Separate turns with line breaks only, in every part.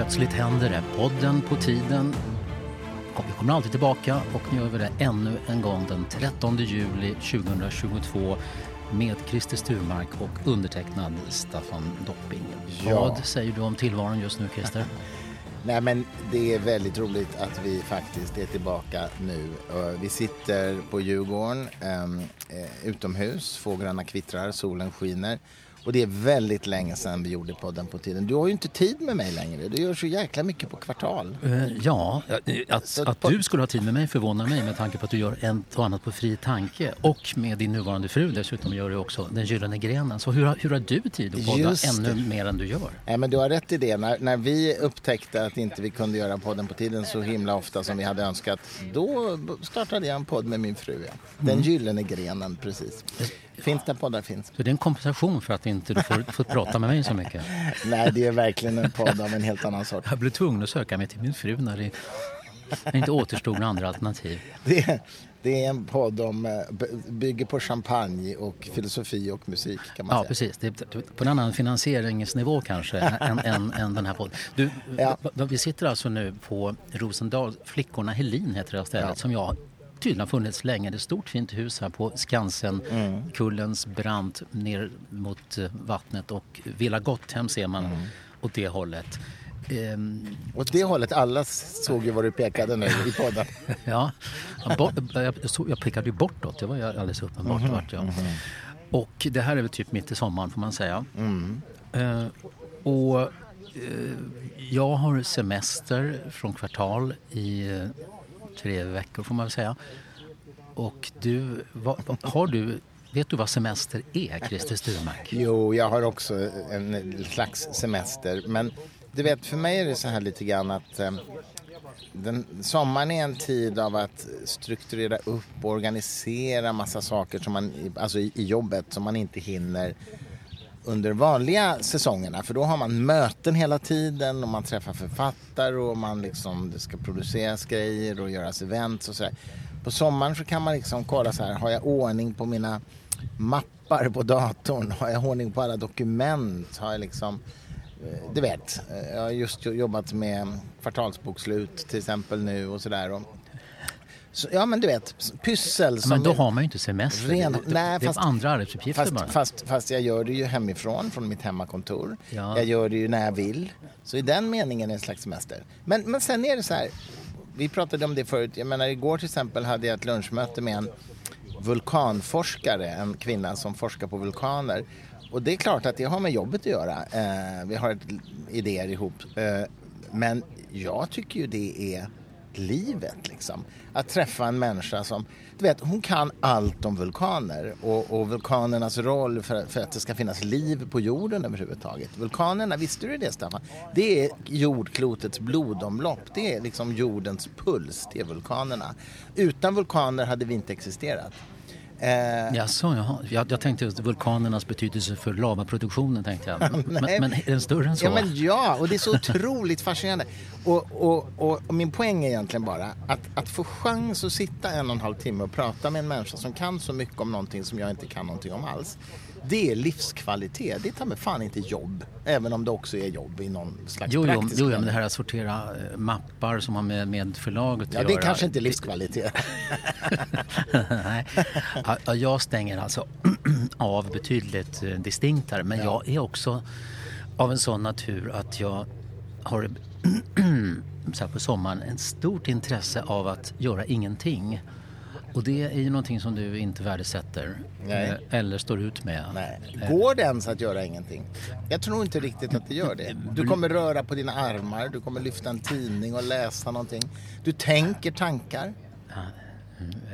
Plötsligt händer det. Podden på tiden. Vi kommer alltid tillbaka och nu gör vi det ännu en gång den 13 juli 2022 med Christer Sturmark och undertecknad Staffan Dopping.
Ja.
Vad säger du om tillvaron just nu Christer?
Nej men det är väldigt roligt att vi faktiskt är tillbaka nu. Eh, Vi sitter på Djurgården ehm, eh, utomhus, fåglarna kvittrar, solen skiner. Och det är väldigt länge sedan vi gjorde podden på tiden. Du har ju inte tid med mig längre. Du gör så jäkla mycket på kvartal.
Eh, Ja, att, att du skulle ha tid med mig förvånar mig med tanke på att du gör ett och annat på fri tanke och med din nuvarande fru dessutom gör du också Den gyllene grenen. Så hur, har- hur har du tid att podda ännu mer än du gör?
Nej men du har rätt i det. När, när vi upptäckte att inte vi kunde göra podden på tiden så himla ofta som vi hade önskat. Då startade jag en podd med min fru. Ja. Den gyllene grenen, precis. Finns där poddar finns.
Så det är en kompensation för att inte du får, får prata med mig så mycket.
Nej, det är verkligen en podd av en helt annan sort.
Jag blev tvungen att söka mig till min fru när det när det inte återstod några andra alternativ.
Det är, det är en podd om, eh, bygger på champagne och filosofi och musik kan man
Ja,
säga.
precis. Det är på en annan finansieringsnivå kanske än, än, än den här podden. Du,
Ja.
vi sitter alltså nu på Rosendal, Flickorna Helin heter det stället,
Ja.
som jag tydligen har funnits länge. Det är ett stort fint hus här på Skansen,
Mm.
kullens brant ner mot eh, vattnet och Villa Gotthem ser man
Mm.
åt det hållet. Ehm,
Åt det hållet, alla såg ju vad du pekade nu i podden.
Ja, jag, såg- pekade ju bortåt, det var ju alldeles uppenbart
Mhm,
vart jag. Och det här är väl typ mitt i sommaren får man säga.
Mm.
Eh, och eh, jag har semester från kvartal i eh, tre veckor får man väl säga. Och du, vad, vad- har du, vet du vad semester är Christer Sturmark?
Jo, jag har också en slags semester. Men du vet, för mig är det så här lite grann att eh, den, sommaren är en tid av att strukturera upp och organisera massa saker som man, alltså i, i jobbet som man inte hinner under vanliga säsongerna. För då har man möten hela tiden och man träffar författare och man liksom, det ska produceras grejer och göras events och sådär. På sommaren så kan man liksom kolla så här, har jag ordning på mina mappar på datorn? Har jag ordning på alla dokument? Har jag liksom, eh, du vet, eh, jag har just jobbat med kvartalsbokslut till exempel nu och sådär. Så, ja men du vet, pyssel som
Men då
är-
har man ju inte semester.
Ren-
det,
nej,
det är
fast-
andra arbetsuppgifter
Fast,
bara.
fast, fast jag gör det ju hemifrån, från mitt hemmakontor.
Ja.
Jag gör det ju när jag vill. Så i den meningen är det en slags semester. Men, men sen är det så här, vi pratade om det förut. Jag menar igår till exempel hade jag ett lunchmöte med en vulkanforskare, en kvinna som forskar på vulkaner. Och det är klart att det har med jobbet att göra. Eh, vi har ett, idéer ihop. Eh, men jag tycker ju det är livet liksom. Att träffa en människa som, du vet, hon kan allt om vulkaner och, och vulkanernas roll för, för att det ska finnas liv på jorden överhuvudtaget. Vulkanerna, visste du det Staffan? Det är jordklotets blodomlopp. Det är liksom jordens puls, det är vulkanerna. Utan vulkaner hade vi inte existerat. Eh,
Jaså, jaha. Jag, jag tänkte just vulkanernas betydelse för lavaproduktionen. Tänkte jag. Men, men är den större än så?
Ja, men ja, och det är så otroligt fascinerande. Och, och, och, och min poäng är egentligen bara att, att få chans att sitta en och en halv timme och prata med en människa som kan så mycket om någonting som jag inte kan någonting om alls. Det är livskvalitet. Det är mig fan inte jobb. Även om det också är jobb i någon slags
Jo, jo,
praktisk
jo, men
mening.
det här att sortera eh, mappar som har med, med förlaget att
Ja, det är
göra.
kanske inte livskvalitet.
Nej. Ja, ja, jag stänger alltså av betydligt eh, distinktare. Men jag är också av en sån natur att jag har så här på sommaren ett stort intresse av att göra ingenting. Och det är ju någonting som du inte värdesätter
Nej.
eh, eller står ut med.
Nej. Går det ens att göra ingenting? Jag tror inte riktigt att det gör det. Du kommer röra på dina armar, du kommer lyfta en tidning och läsa någonting. Du tänker tankar.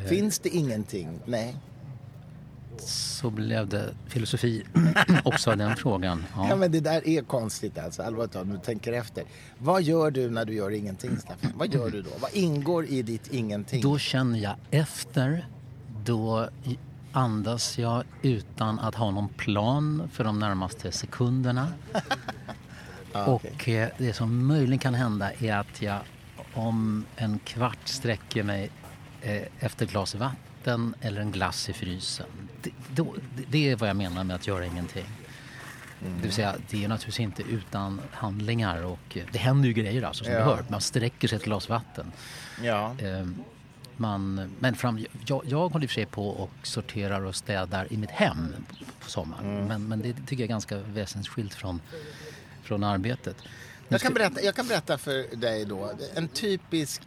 Finns det ingenting? Nej.
Så blev det filosofi också av den frågan.
Ja.
Ja.
men det där är konstigt alltså, allvarligt talat, du tänker efter. Vad gör du när du gör ingenting, Staffan? Vad gör du då? Vad ingår i ditt ingenting?
Då känner jag efter. Då andas jag utan att ha någon plan för de närmaste sekunderna. Och eh, det som möjligen kan hända är att jag om en kvart sträcker mig eh, efter ett glas vatten eller en glass i frysen. Det, då, det- är vad jag menar med att göra ingenting. Det vill säga, det är naturligtvis inte utan handlingar och eh, det händer ju grejer alltså som
Ja.
du hör. Man sträcker sig ett glas vatten.
Ja.
Eh, Man, men fram, jag, jag håller i och för sig på och sorterar och städar i mitt hem på sommaren.
Mm.
Men, men det tycker jag är ganska väsensskilt från, från arbetet.
Jag kan, berätta, jag kan berätta för dig då. En typisk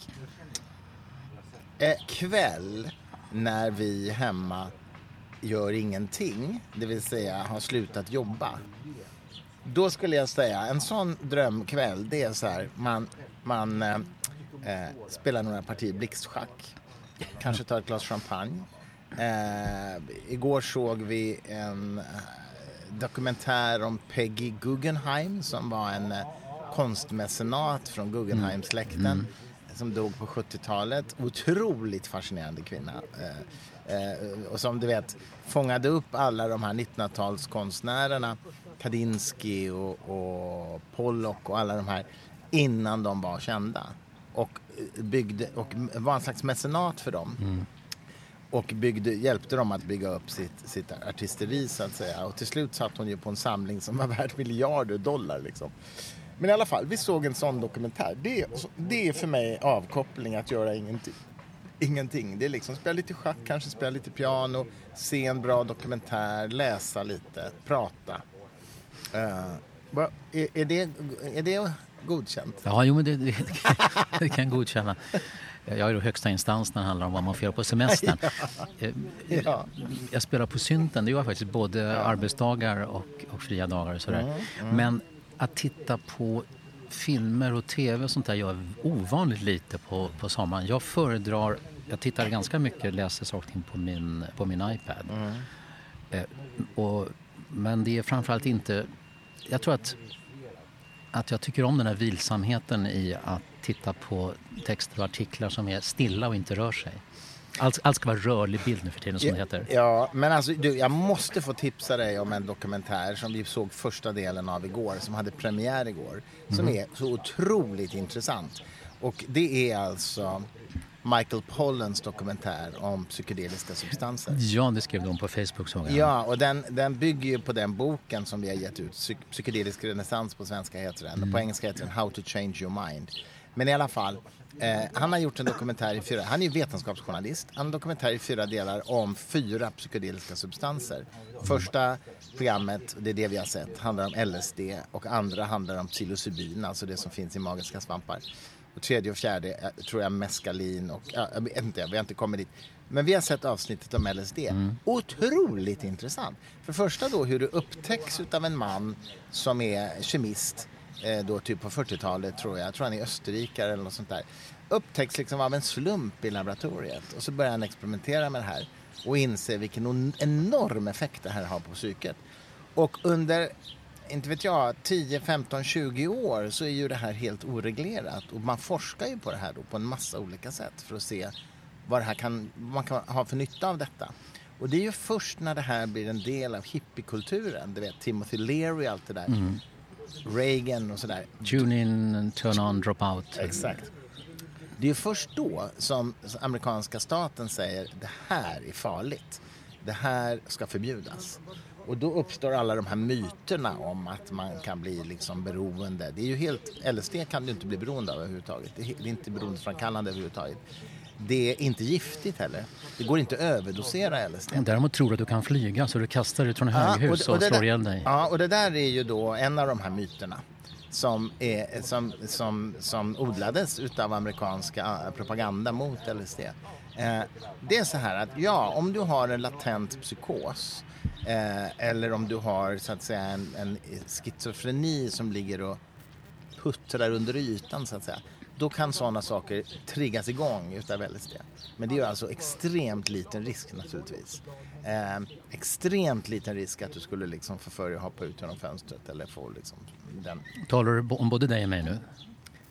eh, kväll när vi hemma gör ingenting, det vill säga har slutat jobba. Då skulle jag säga, en sån drömkväll, det är så här, man, man eh, eh, spelar några partier blixtschack, kanske tar ett glas champagne. Eh, igår såg vi en eh, dokumentär om Peggy Guggenheim som var en eh, konstmecenat från Guggenheim-släkten som dog på 70-talet. Otroligt fascinerande kvinna. Eh, eh, och som du vet fångade upp alla de här 1900-talskonstnärerna Kandinsky och, och Pollock och alla de här innan de var kända. Och, byggde, och var en slags mecenat för dem och byggde, hjälpte dem att bygga upp sitt, sitt artisteri så att säga. Och till slut satt hon ju på en samling som var värd miljarder dollar liksom. Men i alla fall, vi såg en sån dokumentär. Det, det är för mig avkoppling att göra ingenting. Ingenting. Det är liksom spela lite schack, kanske spela lite piano, se en bra dokumentär, läsa lite, prata. Eh, vad- är, är, det, är det godkänt?
Ja, jo men det, det, det kan godkänna. Jag är då högsta instans när det handlar om vad man får göra på semestern. Eh,
Ja.
Jag spelar på synten, det gör jag faktiskt både arbetsdagar och, och fria dagar och sådär.
Mm,
Men att titta på filmer och tv och sånt där gör jag ovanligt lite på, på sommaren. Jag föredrar, jag tittar ganska mycket, läser saker på min, på min iPad.
Mm.
Eh, och, men det är framförallt inte, jag tror att att jag tycker om den här vilsamheten i att titta på texter och artiklar som är stilla och inte rör sig. Allt, allt ska vara rörlig bild nu för tiden som det heter.
Ja, men alltså du, jag måste få tipsa dig om en dokumentär som vi såg första delen av igår, som hade premiär igår, som
Mhm.
är så otroligt intressant. Och det är alltså Michael Pollens dokumentär om psykedeliska substanser.
Ja, det skrev de på Facebook såg jag.
Ja, och den, den bygger ju på den boken som vi har gett ut, Psy- Psykedelisk renässans på svenska heter den. Och på engelska heter den How to change your mind. Men i alla fall, eh, han har gjort en dokumentär i fyra, han är vetenskapsjournalist, han har en dokumentär i fyra delar om fyra psykedeliska substanser. Första programmet, det är det vi har sett, handlar om LSD och andra handlar om psilocybin, alltså det som finns i magiska svampar. Och tredje och fjärde eh, tror jag meskalin och, ja, jag vet inte, vi har inte kommit dit. Men vi har sett avsnittet om LSD. Otroligt intressant. För första då hur det upptäcks utav en man som är kemist, Eh, då typ på 40-talet tror jag, jag tror han är österrikare eller något sånt där. Upptäcks liksom av en slump i laboratoriet och så börjar han experimentera med det här och inser vilken enorm effekt det här har på psyket. Och under inte vet jag, 10, 15, 20 år så är ju det här helt oreglerat. Och man forskar ju på det här då på en massa olika sätt för att se vad det här kan, vad man kan ha för nytta av detta. Och det är ju först när det här blir en del av hippiekulturen, du vet Timothy Leary och allt det där, mm. Reagan och sådär.
Tune in, turn on, drop out.
Exakt. Det är ju först då som amerikanska staten säger det här är farligt. Det här ska förbjudas. Och då uppstår alla de här myterna om att man kan bli liksom beroende. Det är ju helt, LSD kan du inte bli beroende av överhuvudtaget. Det är det är inte beroendeframkallande överhuvudtaget. Det är inte giftigt heller. Det går inte att överdosera LSD.
Däremot tror du att du kan flyga så du kastar ut från höghus
och
och,
det
slår
där-
ihjäl dig.
Ja, och det där är ju då en av de här myterna som, är, som, som, som odlades utav amerikanska eh, propaganda mot LSD. Eh, det är så här att ja, om du har en latent psykos eh, eller om du har så att säga en, en schizofreni som ligger och puttrar under ytan så att säga. Då kan sådana saker triggas igång utav LSD. Men det är ju alltså extremt liten risk naturligtvis. Eh, extremt liten risk att du skulle liksom förfölja och hoppa ut genom fönstret eller få liksom den.
Talar du om både dig och mig nu?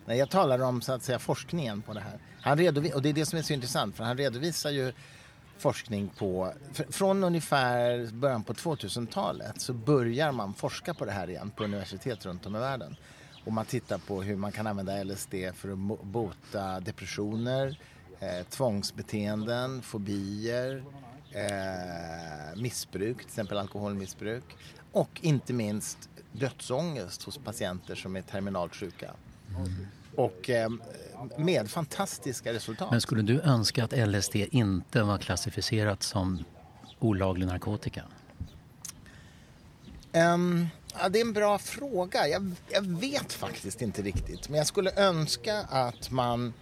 Nej, jag talar om så att säga forskningen på det här. Han redovi- och det är det som är så intressant för han redovisar ju forskning på, fr- från ungefär början på 2000-talet så börjar man forska på det här igen på universitet runt om i världen. Och man tittar på hur man kan använda LSD för att bota depressioner, eh, tvångsbeteenden, fobier, eh, missbruk, till exempel alkoholmissbruk. Och inte minst dödsångest hos patienter som är terminalt sjuka. Och eh, med fantastiska resultat.
Men skulle du önska att LSD inte var klassificerat som olaglig narkotika?
Um, ja, det är en bra fråga. Jag, jag, vet faktiskt inte riktigt. Men jag skulle önska att man,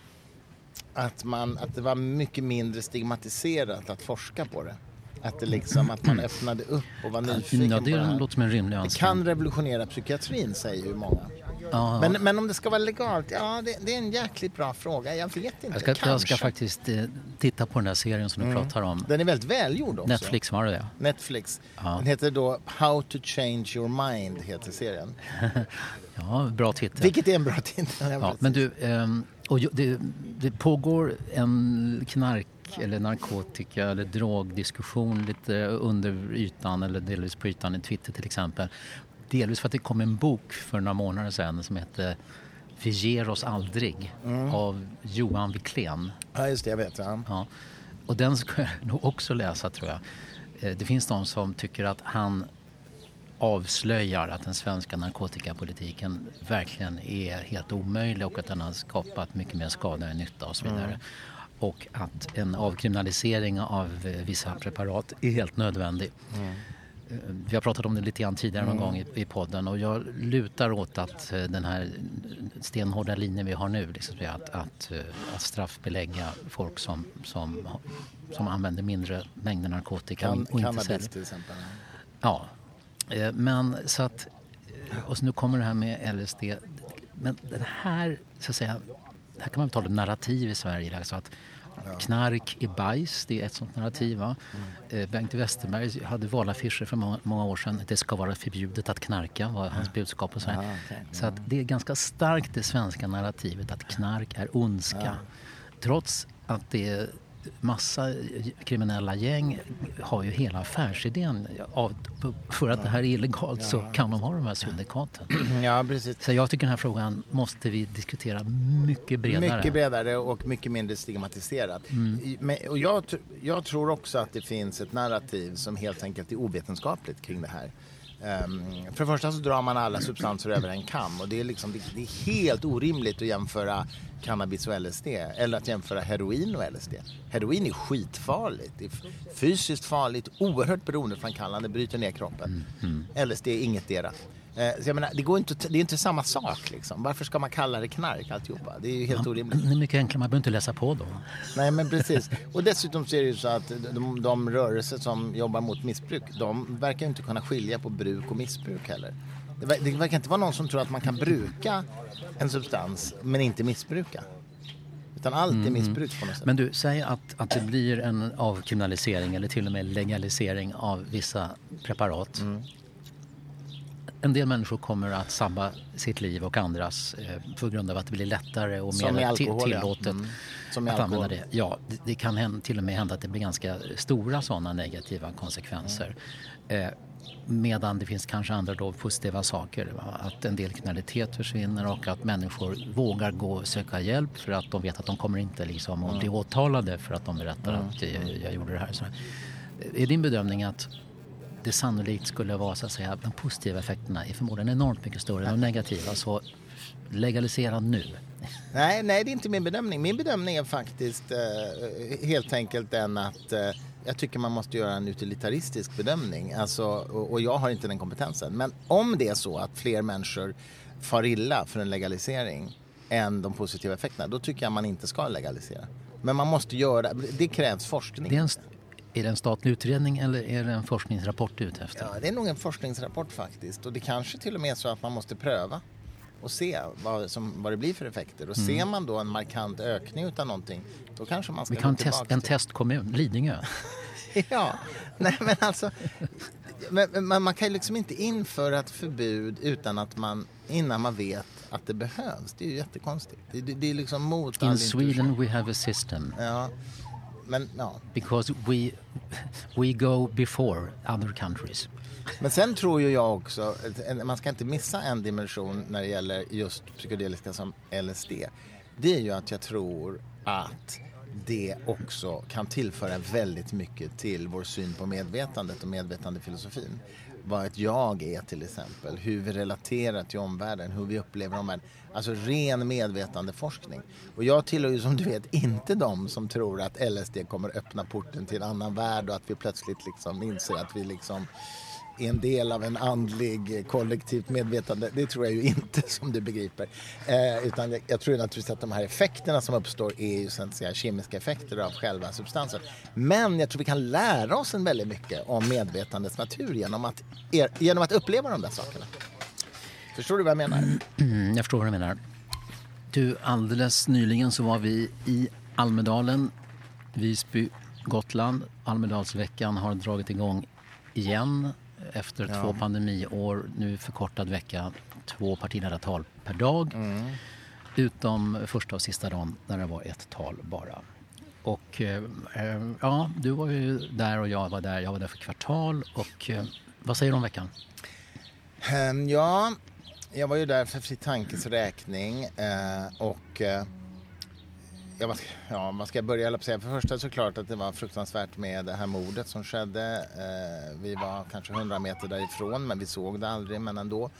att man att det var mycket mindre stigmatiserat att forska på det. Att, det liksom, att man öppnade upp och var nyfiken
ja, det
på det här.
låter som en rimlig
Det kan revolutionera psykiatrin, säger ju många.
Ja.
Men, men om det ska vara legalt, ja det, det är en jäkligt bra fråga. Jag vet inte.
Jag ska,
Kanske.
jag ska faktiskt eh, titta på den där serien som du
Mm.
pratar om.
Den är väldigt välgjord också.
Netflix var det det?
Netflix.
Ja.
Den heter då How to change your mind, heter serien.
Ja, bra titel.
Vilket är en bra titel.
Ja, men du, ehm, och det, det pågår en knark eller narkotika eller drogdiskussion lite under ytan eller delvis på ytan i Twitter till exempel. Delvis för att det kom en bok för några månader sedan som hette Vi ger oss aldrig av Johan Wiklén.
Ja, just det, jag vet. Ja.
Ja. Och den ska jag nog också läsa tror jag. Eh, Det finns de som tycker att han avslöjar att den svenska narkotikapolitiken verkligen är helt omöjlig och att den har skapat mycket mer skada än nytta och så vidare. Och att en avkriminalisering av eh, vissa preparat är helt nödvändig. Eh, Vi har pratat om det lite grann tidigare någon gång i, i podden och jag lutar åt att eh, den här stenhårda linjen vi har nu, liksom, att, att, eh, att straffbelägga folk som, som, som använder mindre mängder narkotika
Kan,
och inte säljer.
till exempel.
Ja, Eh, men så att... Och så nu kommer det här med LSD. Men den här, så att säga... Här kan man tala om narrativ i Sverige. Alltså att knark är bajs, det är ett sånt narrativ. Va?
Mm.
Eh, Bengt Westerberg hade valaffischer för många, många år sedan. Det ska vara förbjudet att knarka, var hans budskap. Och så, här. Så att det är ganska starkt det svenska narrativet att knark är ondska. Trots att det massa kriminella gäng har ju hela affärsidén. Av, för att det här är illegalt så kan de ha de här syndikaten.
Ja, precis.
Så jag tycker den här frågan måste vi diskutera mycket bredare.
Mycket bredare och mycket mindre stigmatiserat. Men, och jag, jag tror också att det finns ett narrativ som helt enkelt är ovetenskapligt kring det här. Ehm, för det första så drar man alla substanser över en kam och det är, liksom, det, det är helt orimligt att jämföra cannabis och LSD eller att jämföra heroin och LSD. Heroin är skitfarligt, det är fysiskt farligt, oerhört beroendeframkallande, bryter ner kroppen. LSD är inget dera. Eh, Så jag menar, det, går inte, det är inte samma sak liksom. Varför ska man kalla det knark alltihopa? Det är ju helt orimligt.
Det är mycket enklare, man behöver inte läsa på då.
Nej men precis. Och dessutom så är det ju så att de, de rörelser som jobbar mot missbruk, de verkar inte kunna skilja på bruk och missbruk heller. Det, ver- det verkar inte vara någon som tror att man kan bruka en substans men inte missbruka. Utan allt är missbruk på något sätt.
Men du, säg att, att det blir en avkriminalisering eller till och med legalisering av vissa preparat.
Mm.
En del människor kommer att sabba sitt liv och andras eh, på grund av att det blir lättare och mer
alkohol,
tillåtet
Mm. Som
att använda
alkohol.
det. Ja, det, det kan hända, till och med hända att det blir ganska stora sådana negativa konsekvenser. Eh, medan det finns kanske andra då positiva saker. Va? Att en del kriminalitet försvinner och att människor vågar gå och söka hjälp för att de vet att de kommer inte liksom att bli åtalade för att de berättar att jag, jag gjorde det här. Så, är din bedömning att det sannolikt skulle vara så att säga de positiva effekterna är förmodligen enormt mycket större än de negativa. Så legalisera nu.
Nej, nej, det är inte min bedömning. Min bedömning är faktiskt eh, helt enkelt den att eh, jag tycker man måste göra en utilitaristisk bedömning. Alltså, och, och jag har inte den kompetensen. Men om det är så att fler människor far illa för en legalisering än de positiva effekterna, då tycker jag man inte ska legalisera. Men man måste göra, det krävs forskning.
Det är, en, är det en statlig utredning eller är det en forskningsrapport du är ute efter?
Ja, det är nog en forskningsrapport faktiskt. Och det kanske till och med är så att man måste pröva och se vad, som, vad det blir för effekter. Och ser man då en markant ökning utav någonting, då kanske man ska
Vi kan test, en testkommun, Lidingö.
Ja, nej men alltså. Men, man- kan ju liksom inte införa ett förbud utan att man, innan man vet att det behövs. Det är ju jättekonstigt. Det, det, det är liksom mot
In
intuition.
Sweden we have a system
Ja, men ja.
because we, we go before other countries.
Men sen tror ju jag också, man ska inte missa en dimension när det gäller just psykedeliska som LSD. Det är ju att jag tror att det också kan tillföra väldigt mycket till vår syn på medvetandet och medvetandefilosofin vad ett jag är till exempel. Hur vi relaterar till omvärlden, hur vi upplever omvärlden. Alltså ren medvetandeforskning. Och jag tillhör ju som du vet inte de som tror att LSD kommer öppna porten till en annan värld och att vi plötsligt liksom inser att vi liksom är en del av en andlig eh, kollektivt medvetande. Det tror jag ju inte som du begriper. Eh, utan jag, jag, tror naturligtvis att de här effekterna som uppstår är ju så att säga, kemiska effekter av själva substansen. Men jag tror vi kan lära oss en väldigt mycket om medvetandets natur genom att, er, genom att uppleva de där sakerna. Förstår du vad jag menar?
Mm, jag förstår vad du menar. Du, alldeles nyligen så var vi i Almedalen, Visby, Gotland. Almedalsveckan har dragit igång igen efter ja. två pandemiår. Nu förkortad vecka, två partiledartal per dag. Mm. Utom första och sista dagen när det var ett tal bara. Och eh, ja, du var ju där och jag var där. Jag var där för kvartal. Och eh, vad säger du om veckan?
Um, ja, jag var ju där för Fri Tankes räkning eh, och eh, ja, vad, ska, ja, vad ska börja på säga? För det första såklart att det var fruktansvärt med det här mordet som skedde. Eh, vi var kanske 100 meter därifrån men vi såg det aldrig men ändå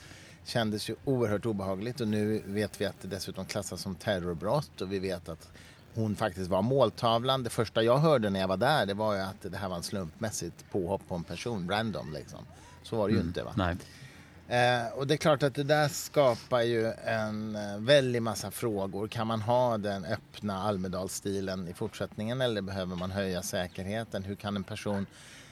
kändes ju oerhört obehagligt och nu vet vi att det dessutom klassas som terrorbrott och vi vet att hon faktiskt var måltavlan. Det första jag hörde när jag var där det var ju att det här var en slumpmässigt påhopp på en person, random liksom. Så var det ju mm, inte va?
Nej.
Eh, och det är klart att det där skapar ju en eh, väldig massa frågor. Kan man ha den öppna Almedalsstilen i fortsättningen eller behöver man höja säkerheten? Hur kan en person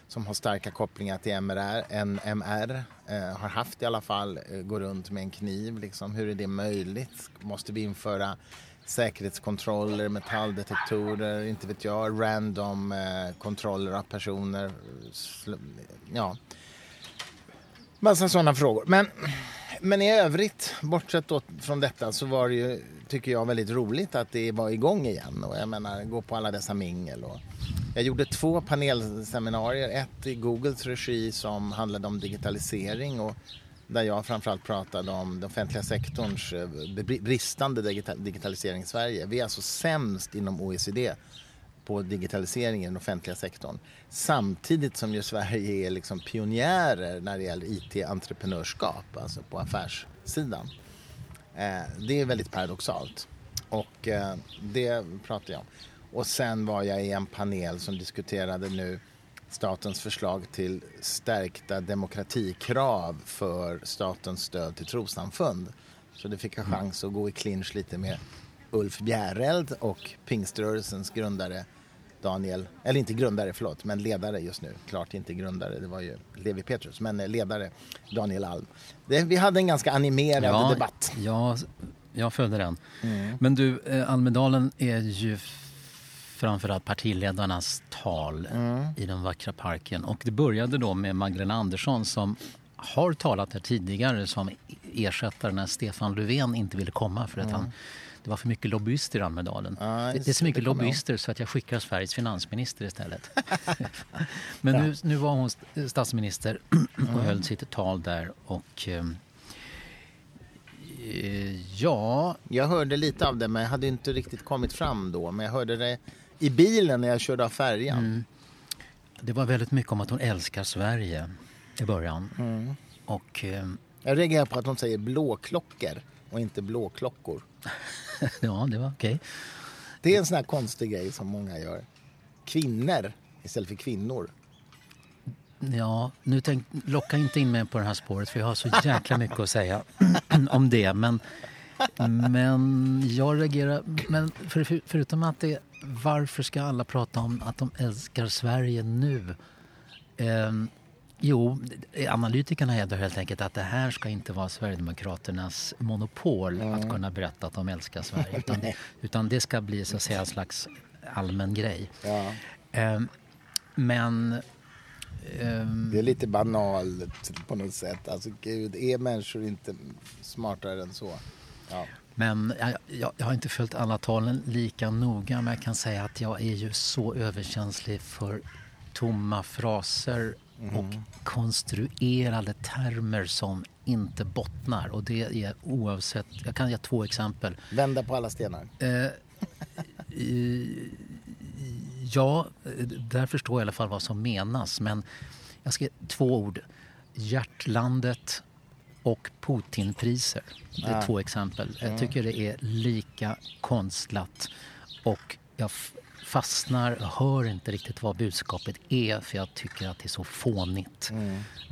som har starka kopplingar till MR, en MR eh, har haft i alla fall, eh, gå runt med en kniv. Liksom. Hur är det möjligt? Måste vi införa säkerhetskontroller, metalldetektorer, inte vet jag, random eh, kontroller av personer? Ja Massa sådana frågor. Men, men i övrigt, bortsett från detta, så var det ju, tycker jag, väldigt roligt att det var igång igen. Och jag menar, gå på alla dessa mingel. Och jag gjorde två panelseminarier. Ett i Googles regi som handlade om digitalisering och där jag framförallt pratade om den offentliga sektorns eh, bristande digitalisering i Sverige. Vi är alltså sämst inom OECD på digitalisering i den offentliga sektorn. Samtidigt som ju Sverige är liksom pionjärer när det gäller IT-entreprenörskap, alltså på affärssidan. Eh, det är väldigt paradoxalt. Och eh, det pratar jag om. Och sen var jag i en panel som diskuterade nu statens förslag till stärkta demokratikrav för statens stöd till trossamfund. Så det fick jag chans att gå i clinch lite med Ulf Bjäreld och pingströrelsens grundare Daniel, eller inte grundare, förlåt, men ledare just nu. Klart inte grundare, det var ju Levi Petrus, men ledare Daniel Alm. Det, vi hade en ganska animerad ja, debatt.
Ja, jag följde den. Mm. Men du, eh, Almedalen är ju framförallt partiledarnas tal mm. i den vackra parken. Och det började då med Magdalena Andersson som har talat här tidigare som ersättare när Stefan Löfven inte ville komma för att mm. han det var för mycket lobbyister i Almedalen. Ja, det är så mycket lobbyister så att jag skickar Sveriges finansminister istället. Men nu, nu var hon statsminister och mm. höll sitt tal där och ehm, eh, ja...
Jag hörde lite av det men jag hade inte riktigt kommit fram då. Men jag hörde det i bilen när jag körde av färjan. Mm.
Det var väldigt mycket om att hon älskar Sverige i början. Mm. Och, eh,
jag reagerar på att hon säger blåklockor och inte blåklockor.
ja, det var okej. Okay.
Det är en sån här konstig grej som många gör. Kvinnor istället för kvinnor.
Ja, nu tänk, locka inte in mig på det här spåret för jag har så jäkla mycket att säga om det. Men, men jag reagerar... Men för, förutom att det... Varför ska alla prata om att de älskar Sverige nu? Um, Jo, analytikerna hävdar helt enkelt att det här ska inte vara Sverigedemokraternas monopol mm. att kunna berätta att de älskar Sverige. Utan, utan det ska bli så att säga en slags allmän grej. Ja. Um, men...
Um, det är lite banalt på något sätt. Alltså gud, är människor inte smartare än så? Ja.
Men jag, jag, har inte följt alla talen lika noga men jag kan säga att jag är ju så överkänslig för tomma fraser mm. och konstruerade termer som inte bottnar. Och det är oavsett, jag kan ge två exempel.
Vända på alla stenar. Eh,
ja, där förstår jag i alla fall vad som menas. Men jag ska två ord. Hjärtlandet och Putinpriser. Det är
Ja.
två exempel. Jag tycker det är lika konstlat och jag fastnar och hör inte riktigt vad budskapet är för jag tycker att det är så fånigt.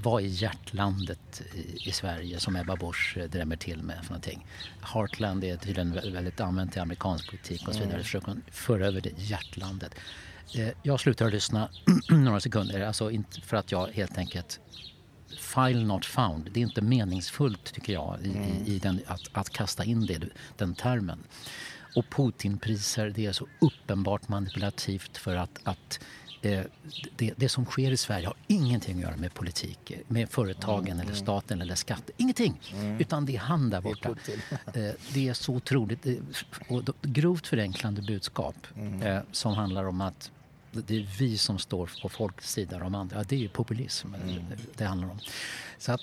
Vad är hjärtlandet i, i Sverige som Ebba Busch eh, drämmer till med för någonting? Heartland är tydligen vä- väldigt använt i amerikansk politik och så vidare. Försöker man föra över det hjärtlandet. Eh, Jag slutar lyssna några sekunder, alltså inte för att jag helt enkelt File not found. Det är inte meningsfullt tycker jag i, i, i den, att, att kasta in det, den termen. Och Putinpriser, det är så uppenbart manipulativt för att, att eh, det, det som sker i Sverige har ingenting att göra med politik, med företagen eller staten eller skatter. Ingenting! Utan det är han där borta.
Putin.
Eh, det är så otroligt och grovt förenklande budskap eh, som handlar om att det är vi som står på folks sida, de andra. Ja, det är ju populism eh, det handlar om. Så att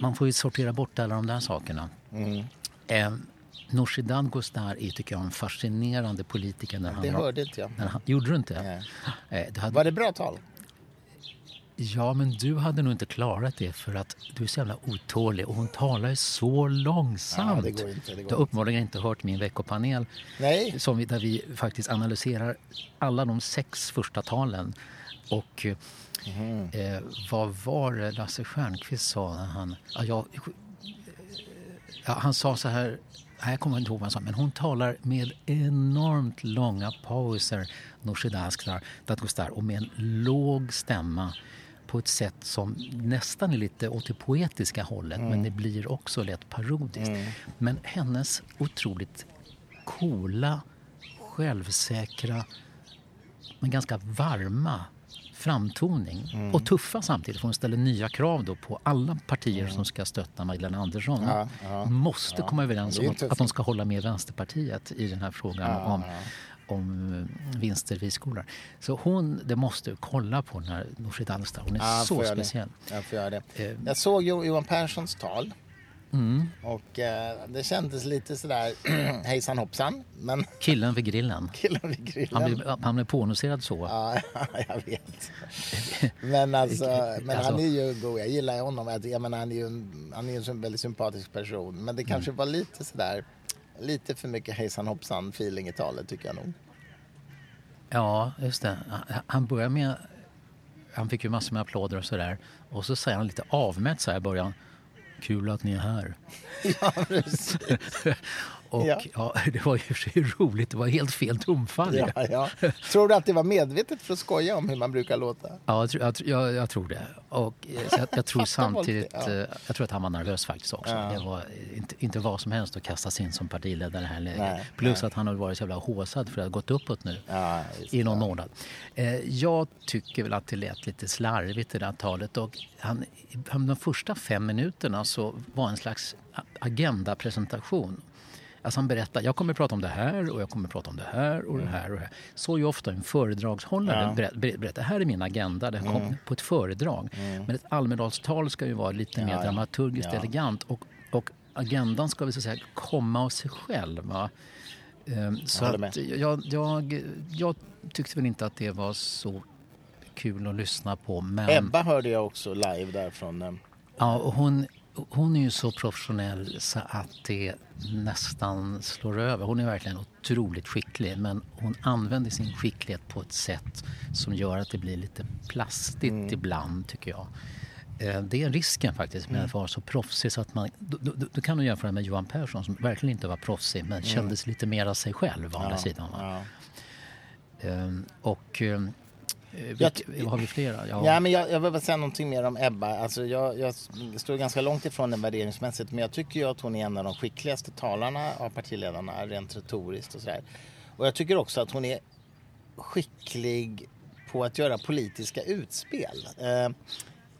man får ju sortera bort alla de där sakerna. Eh, Nooshi Dadgostar är tycker jag en fascinerande politiker. När han
Det hörde inte jag.
när han, gjorde du inte?
Nej.
Eh, du hade,
Var det bra tal?
Ja, men du hade nog inte klarat det för att du är så jävla otålig och hon talar ju så långsamt.
Ja, det går inte, det går
du har uppenbarligen inte hört min veckopanel
Nej.
som vi, där vi faktiskt analyserar alla de sex första talen. Och
Mhm.
eh, vad var det Lasse Stjernkvist sa när han... Ja, jag, ja, han sa så här... Jag kommer inte ihåg vad han sa, men hon talar med enormt långa pauser, Nooshi Dadgostar, och med en låg stämma på ett sätt som nästan är lite åt det poetiska hållet, men det blir också lätt parodiskt. Men hennes otroligt coola, självsäkra, men ganska varma framtoning och tuffa samtidigt för hon ställer nya krav då på alla partier som ska stötta Magdalena Andersson.
Ja, ja,
måste komma överens om att de ska hålla med Vänsterpartiet i den här frågan om, om eh, vinster vid skolor. Så hon, det måste du kolla på den här Nooshi Dadgostar. Hon är
Ja,
så speciell.
Jag.
Eh.
Jag såg Jo- Johan Perssons tal.
Mm.
Och eh, det kändes lite sådär hejsan hoppsan. Men
Killen vid grillen.
killen vid grillen.
Han blev, han blev påannonserad så.
Ja, jag vet. Men, alltså, men
Alltså-
han är ju god. Jag gillar honom. Jag, menar, han är ju en, han är en väldigt sympatisk person. Men det kanske
Mm.
var lite sådär, lite för mycket hejsan hoppsan feeling i talet tycker jag nog.
Ja, just det. Han- Han börjar med... Han fick ju massor med applåder och sådär. Och så säger han lite avmätt så här i början. Kul att ni är här.
Ja, precis.
Och ja.
Ja.
det var ju sig roligt. Det var helt fel tonfall.
Ja, ja. Tror du att det var medvetet för att skoja om hur man brukar låta?
Ja, jag, tror- jag, jag, tror det. Och eh, jag, jag tror samtidigt... eh, Jag tror att han var nervös faktiskt också. Det var inte, inte vad som helst att kastas in som partiledare här.
Nej,
Plus
nej.
att han har varit så jävla håsad för att ha gått uppåt nu. I någon månad. Eh, jag tycker väl att det lät lite slarvigt det där talet. Och han, de första fem minuterna så var en slags agendapresentation. Alltså han berättar, jag kommer att prata om det här och jag kommer att prata om det här och det här och det här. Så ju ofta en föredragshållare
Ja.
ber- ber- berättar, här är min agenda, det kom på ett föredrag. Men ett Almedalstal ska ju vara lite mer
Ja,
dramaturgiskt
Ja.
elegant och, och agendan ska väl så säga komma av sig själv. Va? Ehm, Så
med.
jag, jag, jag tyckte väl inte att det var så kul att lyssna på. Men,
Ebba hörde jag också live där från... eh,
ja, och hon, hon är ju så professionell så att det nästan slår över. Hon är verkligen otroligt skicklig men hon använder sin skicklighet på ett sätt som gör att det blir lite plastigt
Mm.
ibland tycker jag. Eh, Det är risken faktiskt med att vara så proffsig så att man... Då, då, då kan du jämföra med Johan Persson som verkligen inte var proffsig men kändes lite mer av sig själv å andra sidan. Va?
ja.
Ehm, och ehm, eh, vilka,
t-
har vi flera? Ja.
Ja, men jag, jag vill bara säga någonting mer om Ebba. Alltså jag, jag står ganska långt ifrån den värderingsmässigt men jag tycker ju att hon är en av de skickligaste talarna av partiledarna rent retoriskt och sådär. Och jag tycker också att hon är skicklig på att göra politiska utspel. Eh,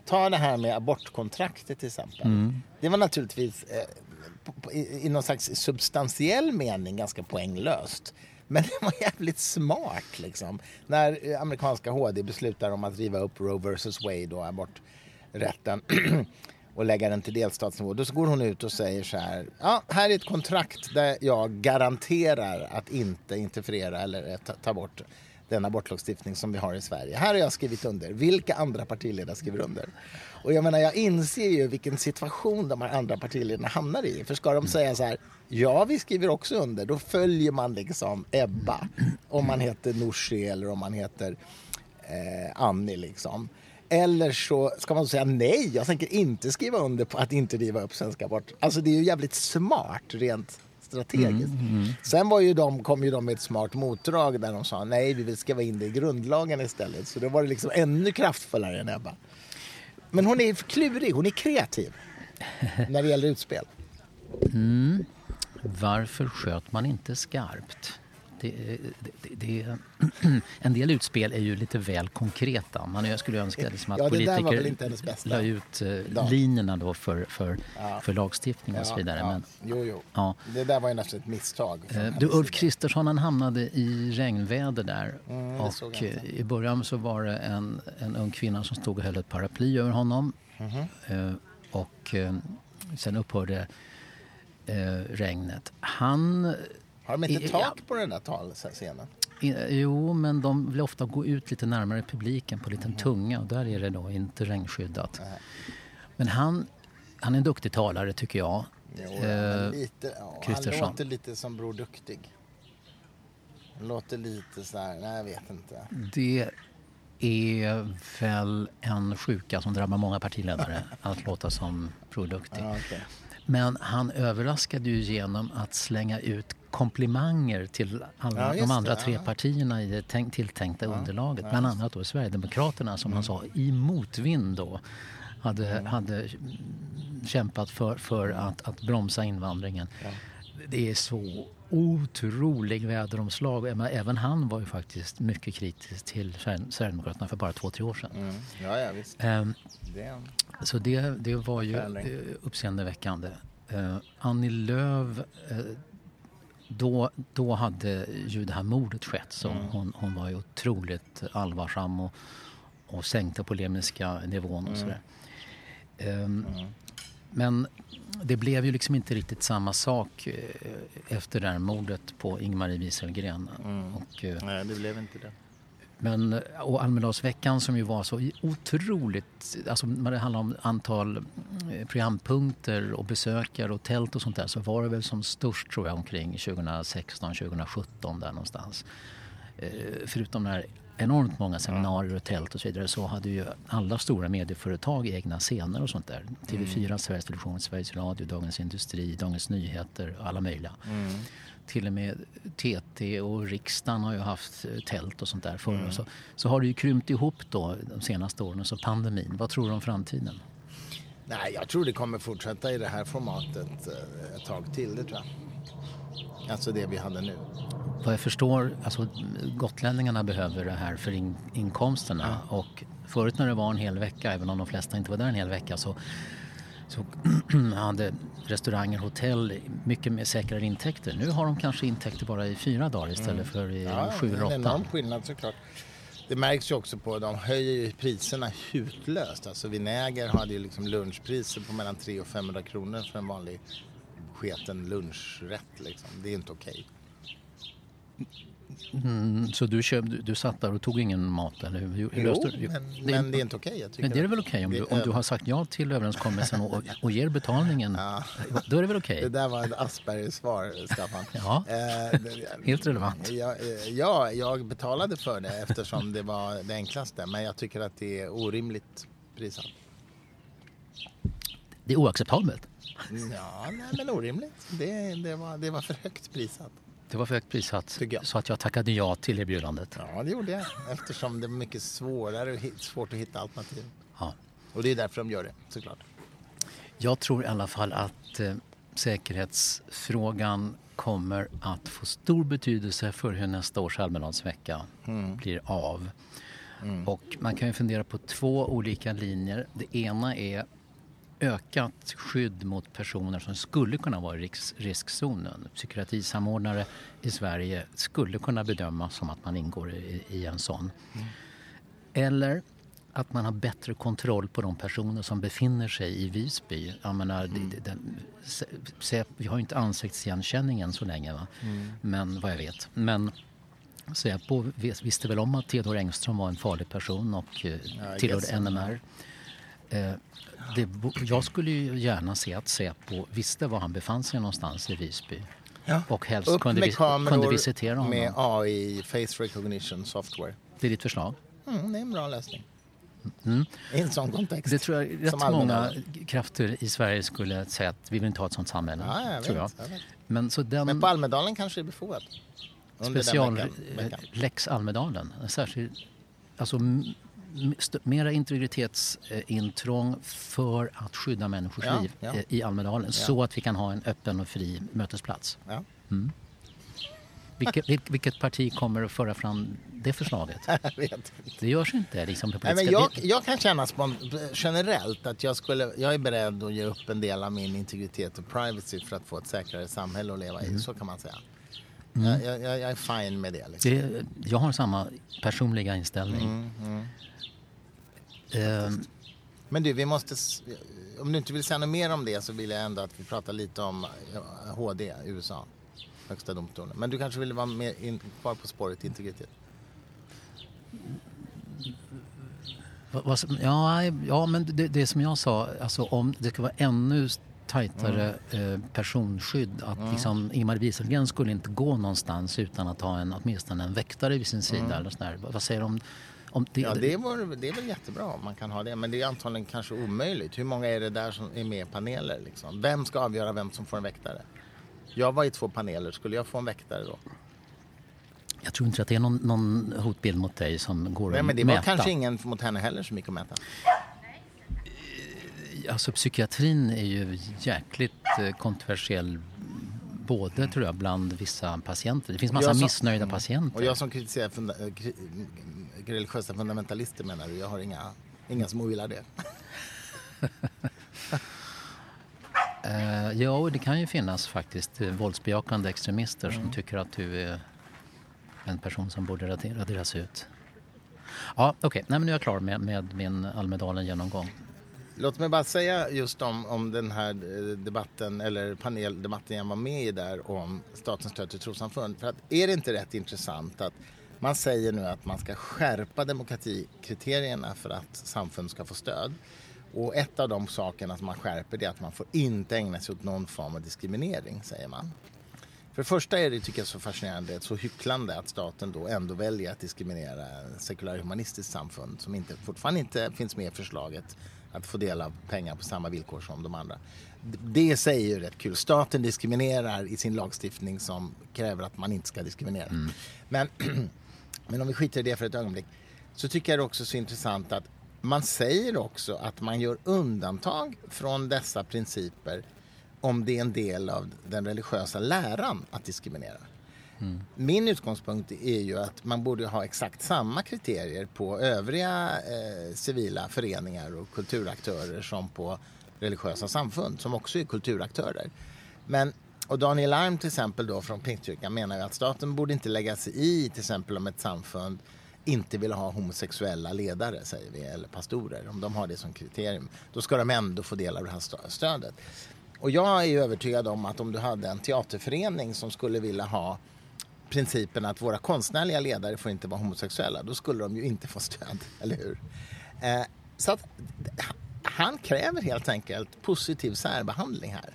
ta det här med abortkontraktet till exempel. Det var naturligtvis eh, i, i någon slags substantiell mening ganska poänglöst. Men det var jävligt smart liksom. När eh, amerikanska HD beslutar om att riva upp Roe vs Wade och aborträtten och lägga den till delstatsnivå. Då så går hon ut och säger så här. Ja, här är ett kontrakt där jag garanterar att inte interferera eller eh, ta, ta bort den abortlagstiftning som vi har i Sverige. Här har jag skrivit under. Vilka andra partiledare skriver under? Och jag menar, jag inser ju vilken situation de här andra partiledarna hamnar i. För ska de säga så här, ja vi skriver också under, då följer man liksom Ebba. Om man heter Nooshi eller om man heter eh, Annie liksom. Eller så ska man säga nej, jag tänker inte skriva under på att inte riva upp svenska abort. Alltså det är ju jävligt smart rent strategiskt. Mm, mm. Sen var ju de, kom ju de med ett smart motdrag där de sa nej, vi vill skriva in det i grundlagen istället. Så då var det liksom ännu kraftfullare än Ebba. Men hon är klurig, hon är kreativ när det gäller utspel.
Mm. Varför sköt man inte skarpt? Det, det, det, en del utspel är ju lite väl konkreta. Man, jag skulle önska liksom att
ja,
politiker la ut uh, linjerna då för, för, ja. för lagstiftning och så vidare.
Ja. Men, jo, jo. Ja. Det där var ju ett misstag.
Uh, du, Ulf Kristersson han hamnade i regnväder där. Mm, och uh, i början så var det en, en ung kvinna som stod och höll ett paraply över honom. Mm -hmm. och sen upphörde regnet. Han
har de inte tak på den där talscenen?
Jo, men de vill ofta gå ut lite närmare publiken på en liten mm. tunga och där är det då inte regnskyddat. Mm. Men han, han är en duktig talare tycker jag.
Jo, eh, lite, ja, han låter lite som Bror Duktig. Han låter lite så här, nej jag vet inte.
Det är väl en sjuka som drabbar många partiledare, att låta som Bror Duktig. Ah, okay. Men han överraskade ju genom att slänga ut komplimanger till alla ja, de andra det, tre ja. partierna i det tilltänkta ja, underlaget. Bland annat då Sverigedemokraterna som mm. han sa i motvind då hade, mm. hade kämpat för, för att, att bromsa invandringen. Det är så otrolig väderomslag. Även han var ju faktiskt mycket kritisk till Sverigedemokraterna för bara två, tre år sedan. Mm.
Ja, ja, visst. Um,
det så det, det var ju Färling. Eh, uppseendeväckande. Uh, Annie Lööf uh, då, då hade ju det här mordet skett så mm. hon, hon var ju otroligt allvarsam och, och sänkte polemiska nivån och mm. sådär. Um. Men det blev ju liksom inte riktigt samma sak efter det här mordet på Ingmarie Wieselgren.
Mm. Och, Nej, det blev inte det.
Men, och Almedalsveckan som ju var så otroligt, alltså när det handlar om antal eh, programpunkter och besökare och tält och sånt där så var det väl som störst tror jag omkring 2016, 2017 där någonstans. Eh, förutom när enormt många seminarier och tält och så vidare så hade ju alla stora medieföretag egna scener och sånt där. TV4, mm. Sveriges Television, Sveriges Radio, Dagens Industri, Dagens Nyheter, alla möjliga. Mm till och med TT och riksdagen har ju haft eh, tält och sånt där förr. Mm. Så, så har det ju krympt ihop då de senaste åren, så pandemin. Vad tror du om framtiden?
Nej, jag tror det kommer fortsätta i det här formatet eh, ett tag till, det tror jag. Alltså det vi hade nu.
Vad jag förstår, alltså gotlänningarna behöver det här för in, inkomsterna ja. och förut när det var en hel vecka, även om de flesta inte var där en hel vecka, så så hade restauranger, hotell mycket mer säkrare intäkter. Nu har de kanske intäkter bara i fyra dagar istället mm. för i ja, sju eller åtta. Det är en enorm
skillnad såklart. Det märks ju också på, de höjer ju priserna hutlöst. Alltså Vinäger hade ju liksom lunchpriser på mellan 300 och 500 kronor för en vanlig sketen lunchrätt liksom. Det är inte okej. Okay.
Mm, så du, köp, du, satt där och tog ingen mat? Eller hur?
Jo, du, men, det, men det är inte okej.
Okay, men det är väl okej okay, om, du, om du har sagt ja till överenskommelsen och, och ger betalningen? Ja. Då är det väl okej?
Okay? Det där var ett Asperger-svar, Staffan.
ja, eh, helt relevant.
Ja, eh, ja, jag betalade för det eftersom det var det enklaste. Men jag tycker att det är orimligt prissatt.
Det är oacceptabelt?
Ja, nej, men orimligt. Det, det, var, det var för högt prissatt.
Det var för högt prissatt så att jag tackade ja till erbjudandet.
Ja, det gjorde jag. Eftersom det är mycket svårare och svårt att hitta alternativ. Ja. Och det är därför de gör det, såklart.
Jag tror i alla fall att eh, säkerhetsfrågan kommer att få stor betydelse för hur nästa års Almedalsvecka mm. blir av. Mm. Och man kan ju fundera på två olika linjer. Det ena är ökat skydd mot personer som skulle kunna vara i riskzonen. Psykiatrisamordnare i Sverige skulle kunna bedömas som att man ingår i, i en sån. Mm. Eller att man har bättre kontroll på de personer som befinner sig i Visby. Jag menar, mm. den, vi har ju inte ansiktsigenkänning än så länge, va? Mm. men vad jag vet. Men Säpo visste väl om att Theodor Engström var en farlig person och eh, tillhörde NMR. Det, jag skulle ju gärna se att Säpo visste var han befann sig någonstans i Visby. Ja. Och helst Upp kunde, kameror kunde visitera honom.
med AI, face recognition software.
Det är ditt förslag?
Mm, det är en bra lösning. Mm. I en sån kontext.
Det tror jag rätt många krafter i Sverige skulle säga att vi vill inte ha ett sånt samhälle.
Ja, jag tror jag. jag
Men, så den...
Men på Almedalen kanske det är befogat?
Special Lex Almedalen. Särskild, alltså mera integritetsintrång för att skydda människors ja, liv ja. i Almedalen ja. så att vi kan ha en öppen och fri mötesplats. Mm. Vilket, vilket, parti kommer att föra fram det förslaget? Det görs inte. Liksom,
på Nej, men jag, jag kan känna generellt att jag, skulle, jag är beredd att ge upp en del av min integritet och privacy för att få ett säkrare samhälle att leva i. Mm. Så kan man säga. Mm. Jag, jag, jag, är fine med det, liksom.
det. Jag har samma personliga inställning. Mm, mm.
Uh, men du, vi måste... Om du inte vill säga något mer om det så vill jag ändå att vi pratar lite om HD, USA. Högsta domstolen. Men du kanske vill vara mer in, kvar på spåret integritet?
Ja, ja men det, det som jag sa, alltså om det ska vara ännu tajtare mm. personskydd. Att mm. liksom, Ingmar Wieselgren skulle inte gå någonstans utan att ha en, åtminstone en väktare vid sin sida. Mm. Eller sådär. Vad säger du om, om
det? Ja, det, var, det är väl jättebra om man kan ha det. Men det är antagligen kanske omöjligt. Hur många är det där som är med i paneler? Liksom? Vem ska avgöra vem som får en väktare? Jag var i två paneler. Skulle jag få en väktare då?
Jag tror inte att det är någon, någon hotbild mot dig som går
Nej,
att
men Det var kanske ingen mot henne heller som gick att mäta.
Alltså psykiatrin är ju jäkligt eh, kontroversiell både mm. tror jag bland vissa patienter. Det finns massa som, missnöjda patienter.
Och jag som kritiserar funda, eh, religiösa fundamentalister menar du, jag har inga, inga som ogillar det.
uh, ja, det kan ju finnas faktiskt våldsbejakande extremister mm. som tycker att du är en person som borde raderas ut. Ja, okej. Okay. nu är jag klar med, med min Almedalen-genomgång.
Låt mig bara säga just om, om den här eh, debatten, eller paneldebatten jag var med i där om statens stöd till trossamfund. För att är det inte rätt intressant att man säger nu att man ska skärpa demokratikriterierna för att samfund ska få stöd. Och ett av de sakerna som man skärper är att man får inte ägna sig åt någon form av diskriminering, säger man. För det första är det, tycker jag, så fascinerande, så hycklande att staten då ändå väljer att diskriminera sekulär humanistiskt samfund som inte, fortfarande inte finns med i förslaget att få del av pengar på samma villkor som de andra. Det säger ju rätt kul. Staten diskriminerar i sin lagstiftning som kräver att man inte ska diskriminera. Mm. Men, men om vi skiter i det för ett ögonblick så tycker jag det också är så intressant att man säger också att man gör undantag från dessa principer om det är en del av den religiösa läran att diskriminera. Mm. Min utgångspunkt är ju att man borde ha exakt samma kriterier på övriga eh, civila föreningar och kulturaktörer som på religiösa samfund som också är kulturaktörer. Men, och Daniel Arm till exempel då från Pingstkyrkan menar ju att staten borde inte lägga sig i till exempel om ett samfund inte vill ha homosexuella ledare, säger vi, eller pastorer. Om de har det som kriterium, då ska de ändå få del av det här stödet. Och jag är övertygad om att om du hade en teaterförening som skulle vilja ha principen att våra konstnärliga ledare får inte vara homosexuella, då skulle de ju inte få stöd, eller hur? Eh, så att han kräver helt enkelt positiv särbehandling här.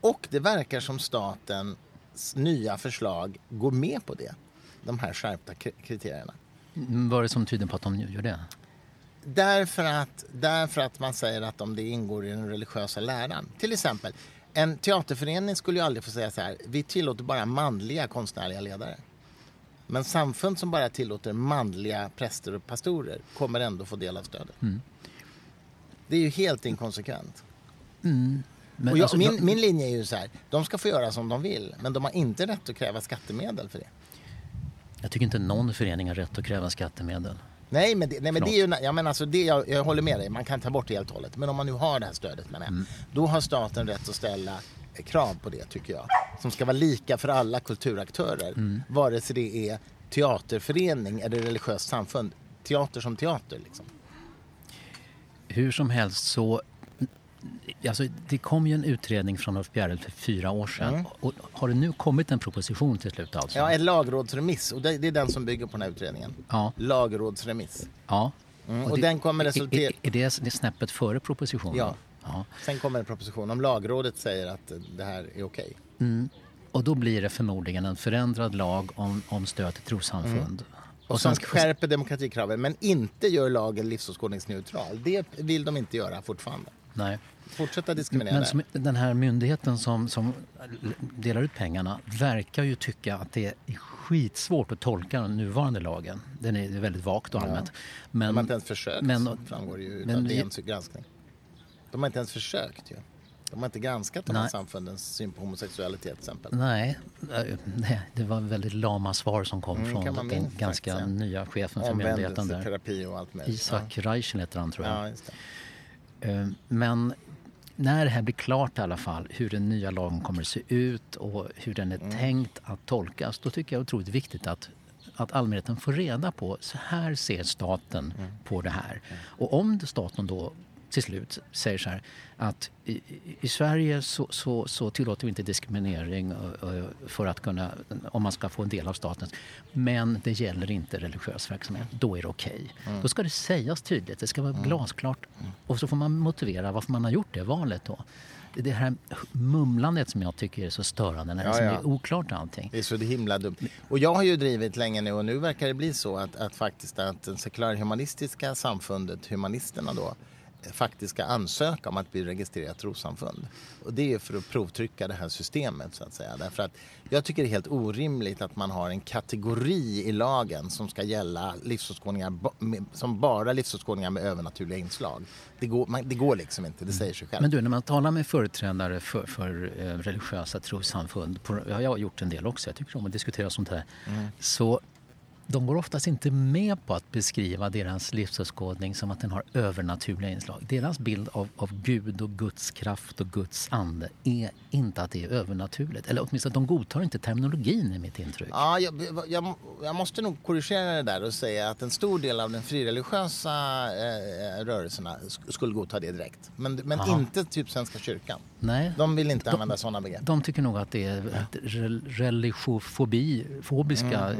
Och det verkar som statens nya förslag går med på det, de här skärpta kriterierna.
Mm, vad är det som tyder på att de gör det?
Därför att, därför att man säger att om det ingår i den religiösa läran. Till exempel, en teaterförening skulle ju aldrig få säga så här, vi tillåter bara manliga konstnärliga ledare. Men samfund som bara tillåter manliga präster och pastorer kommer ändå få del av stödet. Mm. Det är ju helt inkonsekvent. Mm. Jag, alltså, min, min linje är ju så här, de ska få göra som de vill, men de har inte rätt att kräva skattemedel för det.
Jag tycker inte någon förening har rätt att kräva skattemedel.
Nej, men det, nej, men det är ju, jag, menar, alltså det, jag, jag håller med dig, man kan ta bort det helt och hållet. Men om man nu har det här stödet, menar jag, mm. då har staten rätt att ställa krav på det, tycker jag. Som ska vara lika för alla kulturaktörer. Mm. Vare sig det är teaterförening eller religiöst samfund. Teater som teater, liksom.
Hur som helst så Alltså, det kom ju en utredning från Ulf Bjereld för fyra år sedan.
Mm.
Och har det nu kommit en proposition till slut alltså?
Ja, en lagrådsremiss och det, det är den som bygger på den här utredningen.
Ja.
Lagrådsremiss.
ja.
Mm, och den kommer resultera-
Är, är det det är snäppet före propositionen?
Ja.
ja.
Sen kommer en proposition om lagrådet säger att det här är okej.
Och då blir det förmodligen en förändrad lag om, om stöd till trossamfund.
Och som skärper demokratikraven men inte gör lagen livsåskådningsneutral. Det vill de inte göra fortfarande.
Nej.
Fortsätta diskriminera.
Men som, den här myndigheten som, som delar ut pengarna verkar ju tycka att det är skitsvårt att tolka den nuvarande lagen. Den är väldigt vagt och allmänt. Men,
de har inte ens försökt,
men-
framgår ju
men
av DNs granskning. De har inte ens försökt ju. De har inte granskat de här
Nej.
samfundens syn på homosexualitet till exempel.
Nej, eh, nej, det var väldigt lama svar som kom
Mm,
från den ganska nya chefen för myndigheten där.
Omvändelseterapi och allt möjligt.
Isak Reichen heter han tror jag.
Ja,
Men när det här blir klart i alla fall, hur den nya lagen kommer att se ut och hur den är
Mm.
tänkt att tolkas, då tycker jag det är otroligt viktigt att, att allmänheten får reda på, så här ser staten
Mm.
på det här. Och om staten då till slut säger så här att i, i- Sverige så, så, så tillåter vi inte diskriminering för att kunna, om man ska få en del av statens, men det gäller inte religiös verksamhet, då är det okej. Då ska det sägas tydligt, det ska vara glasklart och så får man motivera varför man har gjort det valet då. Det är det här mumlandet som jag tycker är så störande när det
Ja,
som
ja.
är oklart allting.
Det är så himla dumt. Och jag har ju drivit länge nu och nu verkar det bli så att, att faktiskt att det sekulärhumanistiska samfundet, humanisterna då, faktiskt ska ansöka om att bli registrerat trossamfund. Och det är för att provtrycka det här systemet så att säga. Därför att jag tycker det är helt orimligt att man har en kategori i lagen som ska gälla livsåskådningar som bara livsåskådningar med övernaturliga inslag. Det går, man, det går liksom inte, det säger sig själv.
Men du, när man talar med företrädare för, för eh, religiösa trossamfund, på, ja, jag har gjort en del också, jag tycker om att diskutera sånt här, så de går oftast inte med på att beskriva deras livsåskådning som att den har övernaturliga inslag. Deras bild av, av Gud och Guds kraft och Guds ande är inte att det är övernaturligt. Eller åtminstone de godtar inte terminologin i mitt intryck.
Ja, jag, jag, jag måste nog korrigera det där och säga att en stor del av den frireligiösa eh, rörelserna sk- skulle godta det direkt. Men, men
Aha.
inte typ Svenska kyrkan.
Nej,
De vill inte använda sådana begrepp.
de tycker nog att det är ett rel- religiofobi, fobiska att,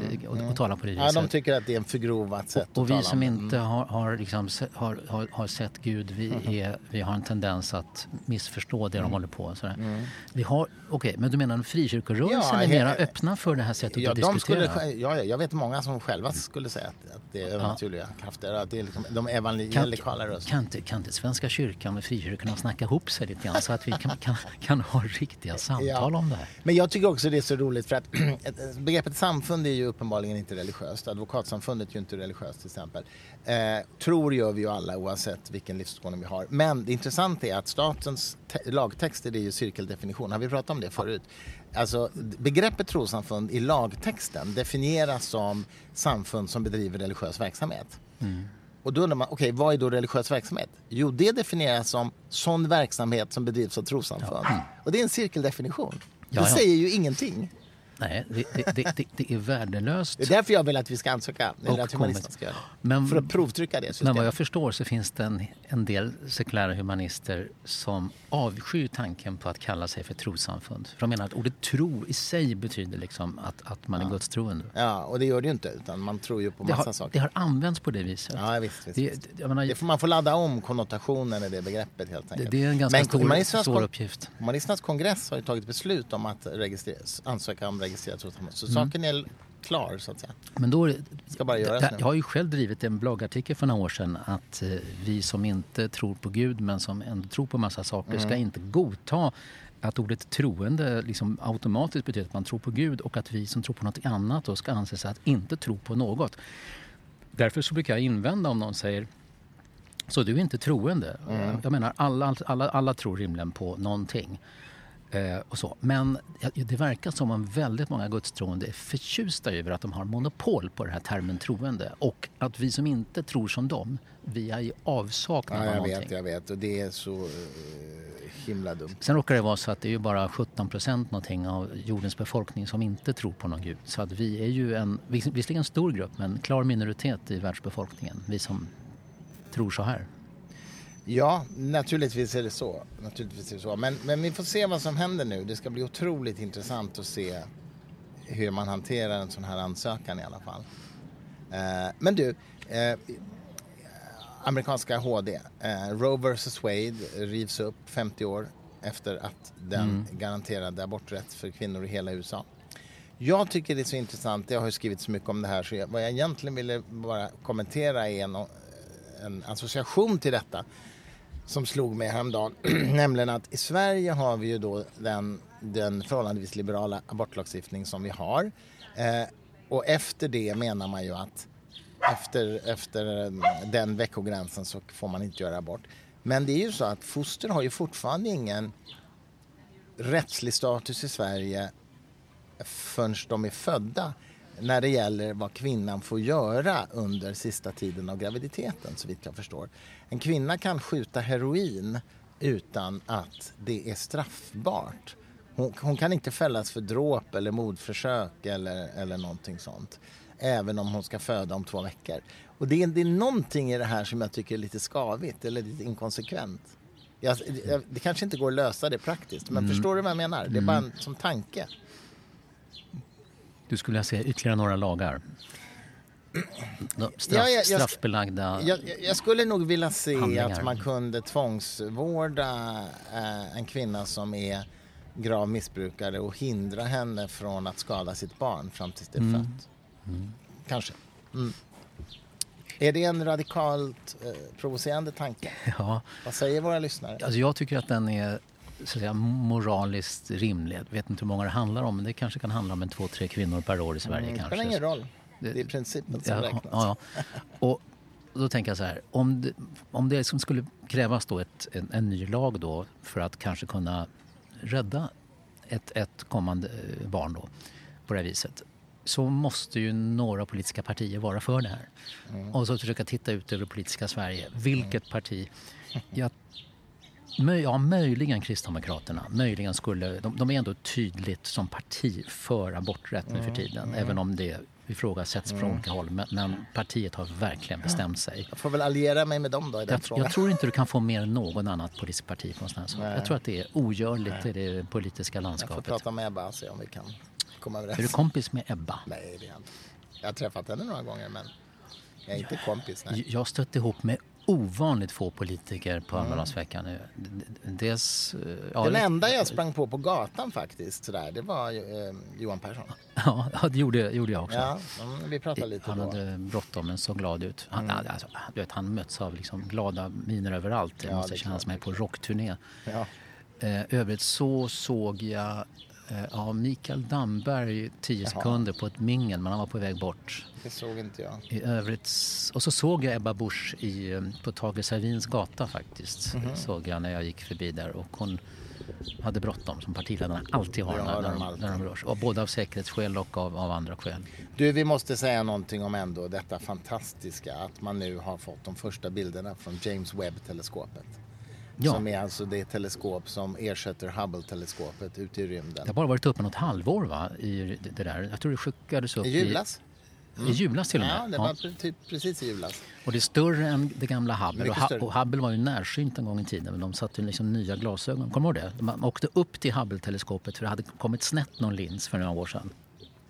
att tala på det
Ja,
viset.
de tycker att det är en förgrovat sätt
Och
att
vi som inte har, har, liksom, har, har, har sett Gud, vi,
Mm.
är, vi har en tendens att missförstå det de håller på med. Sådär.
Mm.
Vi har, okej, men du menar att frikyrkorörelsen
Ja,
är
he-
mera öppna för det här sättet
Ja,
att diskutera?
skulle, ja, ja, jag vet många som själva skulle säga att, att det är övernaturliga krafter. Att det är liksom, de evangelikala rösterna.
kan, inte, kan inte Svenska kyrkan och frikyrkorna snacka ihop sig lite grann så att vi kan, kan, kan ha riktiga samtal
Ja.
om det här?
Men jag tycker också det är så roligt för att begreppet samfund är ju uppenbarligen inte religiöst. Advokatsamfundet är ju inte religiöst till exempel. Eh, tror gör vi ju alla oavsett vilken livsåskådning vi har. Men det intressanta är att statens te- lagtext är ju cirkeldefinition. Har vi pratat om det förut? Alltså begreppet trossamfund i lagtexten definieras som samfund som bedriver religiös verksamhet. Och då undrar man, okej vad är då religiös verksamhet? Jo, det definieras som sån verksamhet som bedrivs av trossamfund. Och det är en cirkeldefinition.
Ja,
det
ja.
säger ju ingenting.
Nej, det, det, det, det, är värdelöst.
Det är därför jag vill att vi ska ansöka, eller att humanisterna ska göra det.
Men-
För att provtrycka det
Men
systemet.
vad jag förstår så finns det en, en del sekulära humanister som avskyr tanken på att kalla sig för trossamfund. För de menar att ordet tro i sig betyder liksom att, att man är gudstroende.
Ja, och det gör det ju inte, utan man tror ju på
Det
massa
har,
saker.
det har använts på det viset.
Ja, visst. visst,
Det, jag menar,
Det får, man får ladda om konnotationen i det begreppet helt
det,
enkelt.
det är en ganska
Men
stor,
kon-
uppgift.
Humanisternas kongress har ju tagit beslut om att ansöka om registrerat trossamfund. Så
Mm.
saken är klar, så att säga.
Men då,
Ska bara göras nu.
jag har ju själv drivit en bloggartikel för några år sedan att eh, vi som inte tror på Gud men som ändå tror på massa saker
Mm.
ska inte godta att ordet troende liksom automatiskt betyder att man tror på Gud och att vi som tror på något annat då ska anses att inte tro på något. Därför så brukar jag invända om någon säger så du är inte troende?
Mm.
Jag menar alla, alla, alla tror rimligen på någonting. Eh, och så. Men det verkar som om väldigt många gudstroende är förtjusta över att de har monopol på den här termen troende. Och att vi som inte tror som dem, vi är i avsaknad
Ja,
av någonting.
vet, jag vet. Och det är så eh, himla dumt.
Sen råkar det vara så att det är ju bara 17 procent någonting av jordens befolkning som inte tror på någon gud. Så att vi är ju en, vis- visserligen en stor grupp, men klar minoritet i världsbefolkningen. Vi som tror så här.
Ja, naturligtvis är det så. Naturligtvis är det så. Men, men vi får se vad som händer nu. Det ska bli otroligt intressant att se hur man hanterar en sån här ansökan i alla fall. Eh, men du, eh, amerikanska HD, eh, Roe vs Wade rivs upp 50 år efter att den mm. garanterade aborträtt för kvinnor i hela USA. Jag tycker det är så intressant, jag har skrivit så mycket om det här så jag, vad jag egentligen ville bara kommentera är en, en association till detta som slog mig häromdagen. Nämligen att i Sverige har vi ju då den, den förhållandevis liberala abortlagstiftning som vi har. Eh, och efter det menar man ju att efter, efter den veckogränsen så får man inte göra abort. Men det är ju så att foster har ju fortfarande ingen rättslig status i Sverige förrän de är födda när det gäller vad kvinnan får göra under sista tiden av graviditeten så vitt jag förstår. En kvinna kan skjuta heroin utan att det är straffbart. Hon, hon kan inte fällas för dråp eller mordförsök eller, eller någonting sånt. Även om hon ska föda om två veckor. Och det är, det är någonting i det här som jag tycker är lite skavigt eller lite inkonsekvent. Jag, det kanske inte går att lösa det praktiskt, men mm. förstår du vad jag menar? Det är bara en, mm. som tanke.
Du skulle se ytterligare några lagar? Straff, ja, jag, straffbelagda
jag, jag, skulle nog vilja se handlingar. att man kunde tvångsvårda eh, en kvinna som är grav missbrukare och hindra henne från att skada sitt barn fram tills det är mm. fött. Mm. Kanske. Mm. Är det en radikalt eh, provocerande tanke?
Ja.
Vad säger våra lyssnare?
Alltså jag tycker att den är så att säga, moraliskt rimlig. Jag vet inte hur många det handlar om, men det kanske kan handla om en två, tre kvinnor per år i Sverige. Mm, det
spelar ingen roll. Det är principen som ja, räknas. Ja,
ja. Och då tänker jag så här, om det, om det som skulle krävas då ett, en, en, ny lag då för att kanske kunna rädda ett, ett kommande eh, barn då på det här viset så måste ju några politiska partier vara för det här. Mm. Och så försöka titta ut över politiska Sverige. Vilket mm. parti? Jag, ja, möjligen Kristdemokraterna. Möjligen skulle, de, de, är ändå tydligt som parti för aborträtt nu för mm. tiden. Mm. Även om det ifrågasätts mm. från olika håll. Men, men, partiet har verkligen bestämt sig.
Jag får väl alliera mig med dem då i den
jag, frågan. Jag tror inte du kan få mer än någon annat politiskt parti på en sån här sak. Jag tror att det är ogörligt Nej. i det politiska landskapet.
Jag får prata med Ebba och se om vi kan komma överens.
Är du kompis med Ebba?
Nej, det är jag inte. Jag har träffat henne några gånger men jag är inte kompis. Nej.
Jag stötte ihop med ovanligt få politiker på mm. Almedalsveckan nu. Dels,
eh, ja, Den enda jag sprang på på gatan faktiskt, sådär, det var eh, Johan Persson.
Ja, det gjorde, gjorde jag också.
Ja, vi pratade lite
Han
då.
hade bråttom men såg glad ut. Han, mm. alltså, du vet, han möts av liksom glada miner överallt. Det ja, måste det kännas som på rockturné. Ja. Eh, övrigt så såg jag ja, Mikael Damberg 10 sekunder på ett mingel men han var på väg bort.
Det såg inte jag.
I övrigt, och så såg jag Ebba Busch i, eh, på Tage Servins gata faktiskt. Mm -hmm. Såg jag när jag gick förbi där och hon hade bråttom som partiledarna alltid har när, när, de, när de rör sig. Och både av säkerhetsskäl och av, av andra skäl.
Du, vi måste säga någonting om ändå detta fantastiska att man nu har fått de första bilderna från James Webb-teleskopet. Ja. Som är alltså det teleskop som ersätter Hubble-teleskopet ute i rymden.
Det har bara varit uppe något halvår va? I det där. Jag tror det skickades upp
i julas.
Mm. I julas till och med?
Ja, det var ja. typ precis i julas.
Och det är större än det gamla Hubble. Och, och, Hubble var ju närsynt en gång i tiden. Men de satte liksom nya glasögon. Kommer du ihåg det? De åkte upp till Hubble-teleskopet för det hade kommit snett någon lins för några år sedan.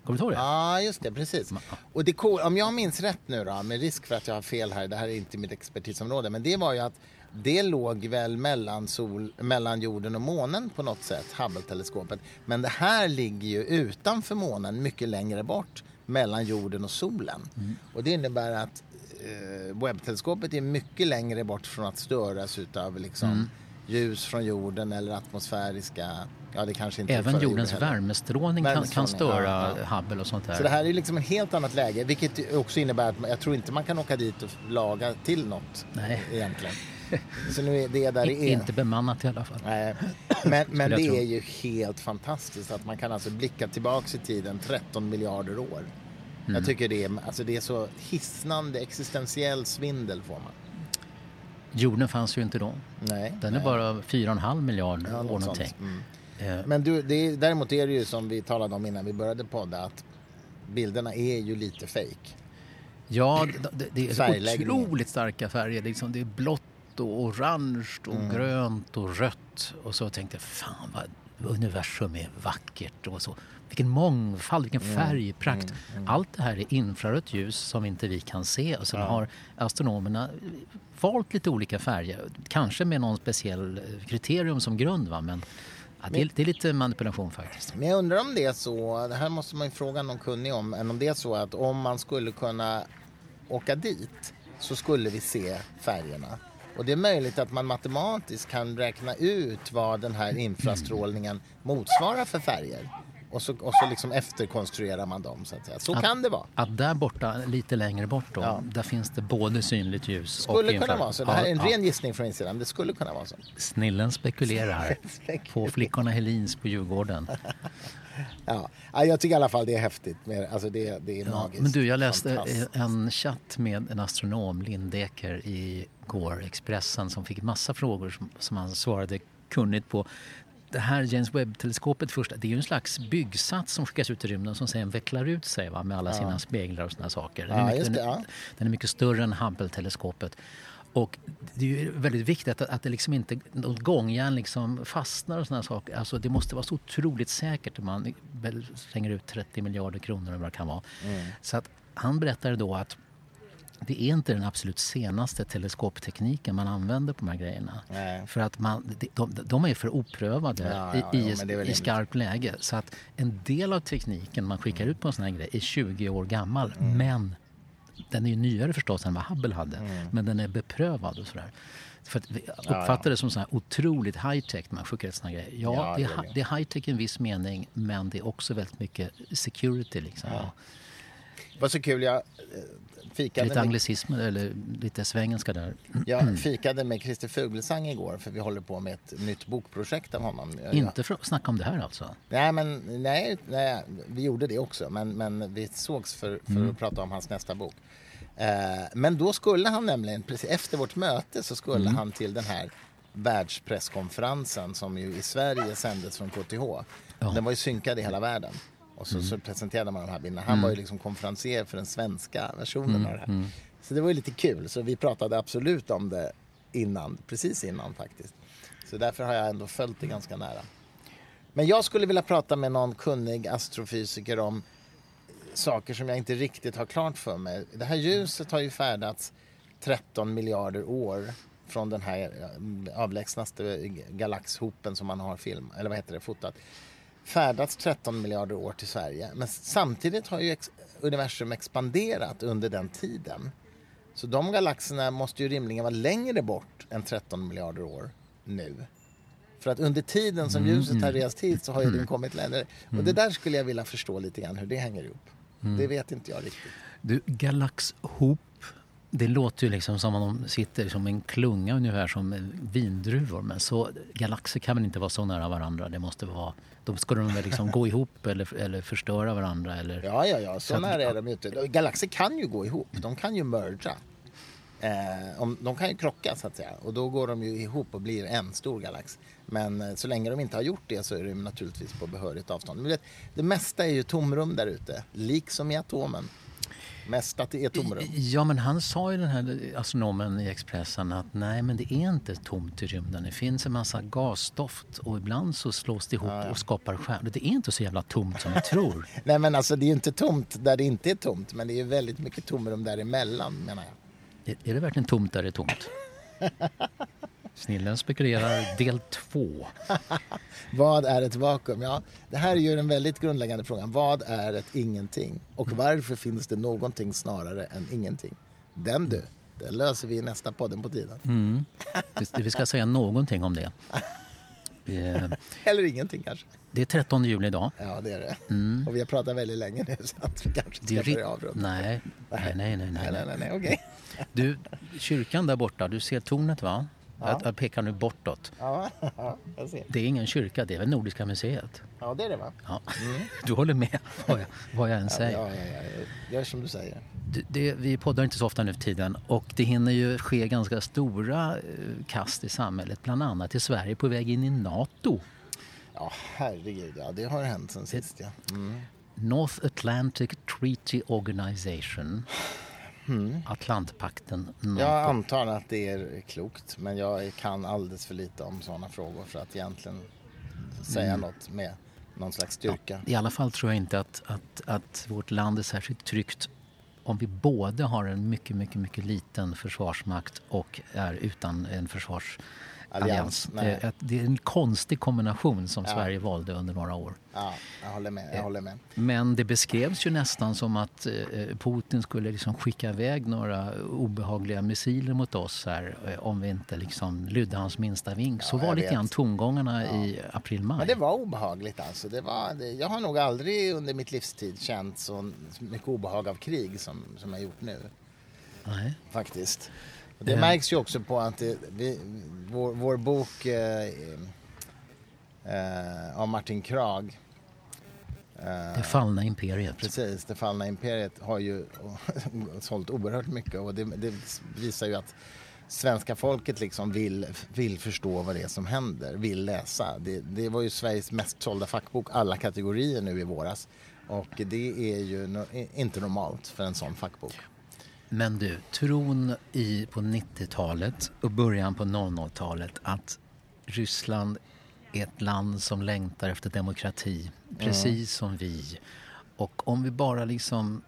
Kommer du ihåg det?
Ja, just det. Precis. Och det cool, om jag minns rätt nu då, med risk för att jag har fel här, det här är inte mitt expertisområde, men det var ju att det låg väl mellan, sol, mellan jorden och månen på något sätt, Hubble-teleskopet. Men det här ligger ju utanför månen, mycket längre bort, mellan jorden och solen. Mm. Och det innebär att eh, Webb-teleskopet är mycket längre bort från att störas utav liksom, mm. ljus från jorden eller atmosfäriska Ja, det kanske inte
Även jordens värmestrålning kan, kan störa ja, ja. Hubble och sånt där.
Så det här är liksom ett helt annat läge, vilket också innebär att jag tror inte man kan åka dit och laga till något Nej. egentligen. Så nu är det där det är.
Inte bemannat i alla fall.
Nej. Men, men det är ju helt fantastiskt att man kan alltså blicka tillbaks i tiden 13 miljarder år. Mm. Jag tycker det är, alltså det är så hisnande existentiell svindel får man.
Jorden fanns ju inte då.
Nej.
Den
nej.
är bara 4,5 miljarder ja, år någonting. Mm.
Eh. Men du, det är, däremot är det ju som vi talade om innan vi började podda att bilderna är ju lite fejk.
Ja, det, det är otroligt starka färger. Liksom, det är blått och orange och
Mm.
grönt och rött. Och så tänkte jag, fan vad universum är vackert och så. Vilken mångfald, vilken
Mm.
färgprakt. Allt det här är infrarött ljus som inte vi kan se. Och så har astronomerna valt lite olika färger. Kanske med någon speciell kriterium som grund. Va? Men ja, det, är, det är lite manipulation faktiskt.
Men jag undrar om det är så, det här måste man ju fråga någon kunnig om, men om det är så att om man skulle kunna åka dit så skulle vi se färgerna. Och det är möjligt att man matematiskt kan räkna ut vad den här infrastrålningen motsvarar för färger. Och så, och så liksom efterkonstruerar man dem så att. Så kan det vara.
Att där borta, lite längre bort då,
Ja.
där finns det både synligt ljus och
Skulle kunna vara så. Det här är en
Ja, ja.
ren gissning från insidan. Det skulle kunna vara så.
Snillen spekulerar på flickorna Helins på Djurgården.
Ja. Ja, jag tycker i alla fall det är häftigt. Alltså det, det är
Ja,
magiskt.
men du, jag läste
Fantastiskt.
en chatt med en astronom, Lindecker, i går, Expressen, som fick massa frågor som, som han svarade kunnigt på. Det här James Webb-teleskopet första, det är ju en slags byggsats som skickas ut i rymden som sen vecklar ut sig va, med alla sina speglar och såna saker. Den,
Ja,
är mycket,
det, ja.
den är mycket större än Hubble-teleskopet. Och det är ju väldigt viktigt att, att det liksom inte, något gångjärn liksom fastnar och såna saker. Alltså det måste vara så otroligt säkert om man slänger ut 30 miljarder kronor eller vad det kan vara.
Mm.
Så att han berättade då att det är inte den absolut senaste teleskoptekniken man använder på de här grejerna.
Nej.
För att man, de, de, är för oprövade
Ja, ja,
i,
jo,
i, skarpt läge. Så att en del av tekniken man skickar ut på en sån här grej är 20 år gammal.
Mm.
Men den är ju nyare förstås än vad Hubble hade.
Mm.
Men den är beprövad och sådär. För att vi uppfattar det som så här otroligt high-tech när man skickar ut såna här grejer. Ja,
Ja,
det, är,
det
är high-tech i en viss mening men det är också väldigt mycket security. Liksom.
Var så kul, jag eh, fikade
Lite
med,
anglicismer eller lite svengelska där.
jag fikade med Christer Fuglesang igår för vi håller på med ett nytt bokprojekt av honom.
Inte för att snacka om det här alltså.
Nej, men nej, nej, vi gjorde det också, men, men vi sågs för, för
Mm.
att prata om hans nästa bok. Eh, men då skulle han nämligen, precis efter vårt möte så skulle
Mm.
han till den här världspresskonferensen som ju i Sverige sändes från KTH. Den var ju synkad i hela världen. Och så,
Mm.
så presenterade man de här bilderna. Han var ju liksom konferencier för den svenska versionen
Mm.
av det här. Så det var ju lite kul. Så vi pratade absolut om det innan, precis innan faktiskt. Så därför har jag ändå följt det ganska nära. Men jag skulle vilja prata med någon kunnig astrofysiker om saker som jag inte riktigt har klart för mig. Det här ljuset har ju färdats 13 miljarder år från den här eh, avlägsnaste galaxhopen som man har film, eller vad heter det, fotat. Färdats 13 miljarder år till Sverige. Men samtidigt har ju ex- universum expanderat under den tiden. Så de galaxerna måste ju rimligen vara längre bort än 13 miljarder år nu. För att under tiden som ljuset har rest hit så har ju den kommit längre. Och det där skulle jag vilja förstå lite grann hur det hänger ihop. Det vet inte jag riktigt.
Du, galaxhop. Det låter ju liksom som om de sitter som en klunga ungefär som vindruvor. Men så, galaxer kan väl inte vara så nära varandra? Det måste vara... Då ska de väl liksom gå ihop eller, eller förstöra varandra? Eller,
Ja, ja, ja. Så,
Så
nära är de ju inte. Galaxer kan ju gå ihop. De kan ju merga. Eh, om, de kan ju krocka så att säga. Och då går de ju ihop och blir en stor galax. Men eh, så länge de inte har gjort det så är de naturligtvis på behörigt avstånd. Men det mesta är ju tomrum där ute. Liksom i atomen. Mest att det är tomrum.
Ja, men han sa ju den här astronomen i Expressen att nej, men det är inte tomt i rymden. Det finns en massa gasstoft och ibland så slås det ihop och skapar stjärnor. Det är inte så jävla tomt som vi tror.
Nej men alltså det är ju inte tomt där det inte är tomt. Men det är ju väldigt mycket tomrum däremellan menar jag.
Är- Är det verkligen tomt där det är tomt? Snillen spekulerar del två.
Vad är ett vakuum? Ja, det här är ju den väldigt grundläggande frågan. Vad är ett ingenting? Och varför finns det någonting snarare än ingenting? Den du, den löser vi i nästa podden på tiden.
Mm. Vi- ska säga någonting om det. Eh,
Eller ingenting kanske.
Det är 13 juli idag.
Ja, det är det. Och vi har pratat väldigt länge nu så att vi kanske ska börja avrunda.
nej, nej, nej, nej,
Nej,
nej.
nej, nej, nej, okej.
Du, kyrkan där borta, du ser tornet va? Jag, jag pekar nu bortåt.
Ja, ja, jag ser.
Det är ingen kyrka, det är väl Nordiska museet.
Ja, det är det va?
Ja. Du håller med vad jag, vad jag än
Ja,
säger.
ja, ja, ja. Gör som du säger.
Det, det, vi poddar inte så ofta nu för tiden och det hinner ju ske ganska stora eh, kast i samhället. Bland annat i Sverige på väg in i NATO.
Ja, herregud. Ja, det har hänt sen sist ja. Mm.
North Atlantic Treaty Organization.
Mm.
Atlantpakten.
Jag antar att det är klokt men jag kan alldeles för lite om sådana frågor för att egentligen säga mm. något med någon slags styrka.
Ja, I alla fall tror jag inte att, att, att vårt land är särskilt tryggt om vi både har en mycket, mycket, mycket liten försvarsmakt och är utan en försvars allians. Det, det, är en konstig kombination som ja. Sverige valde under några år.
Ja, jag håller med. Jag håller med.
Men det beskrevs ju nästan som att eh, Putin skulle liksom skicka iväg några obehagliga missiler mot oss här eh, om vi inte liksom lydde hans minsta vink. Så ja, var lite grann tongångarna ja. i april-maj.
Men det var obehagligt alltså. Det var, det, jag har nog aldrig under mitt livstid känt så mycket obehag av krig som, som jag gjort nu.
Nej.
Faktiskt. Det märks ju också på att det, vi, vår, vår, bok eh, eh, av Martin Krag
eh, Det fallna imperiet.
Precis, Det fallna imperiet har ju sålt oerhört mycket och det, det, visar ju att svenska folket liksom vill, vill förstå vad det är som händer, vill läsa. Det, det var ju Sveriges mest sålda fackbok, alla kategorier nu i våras. Och det är ju no, inte normalt för en sån fackbok.
Men du, tron i, på 90-talet och början på 00-talet att Ryssland är ett land som längtar efter demokrati, precis mm. som vi. Och om vi bara liksom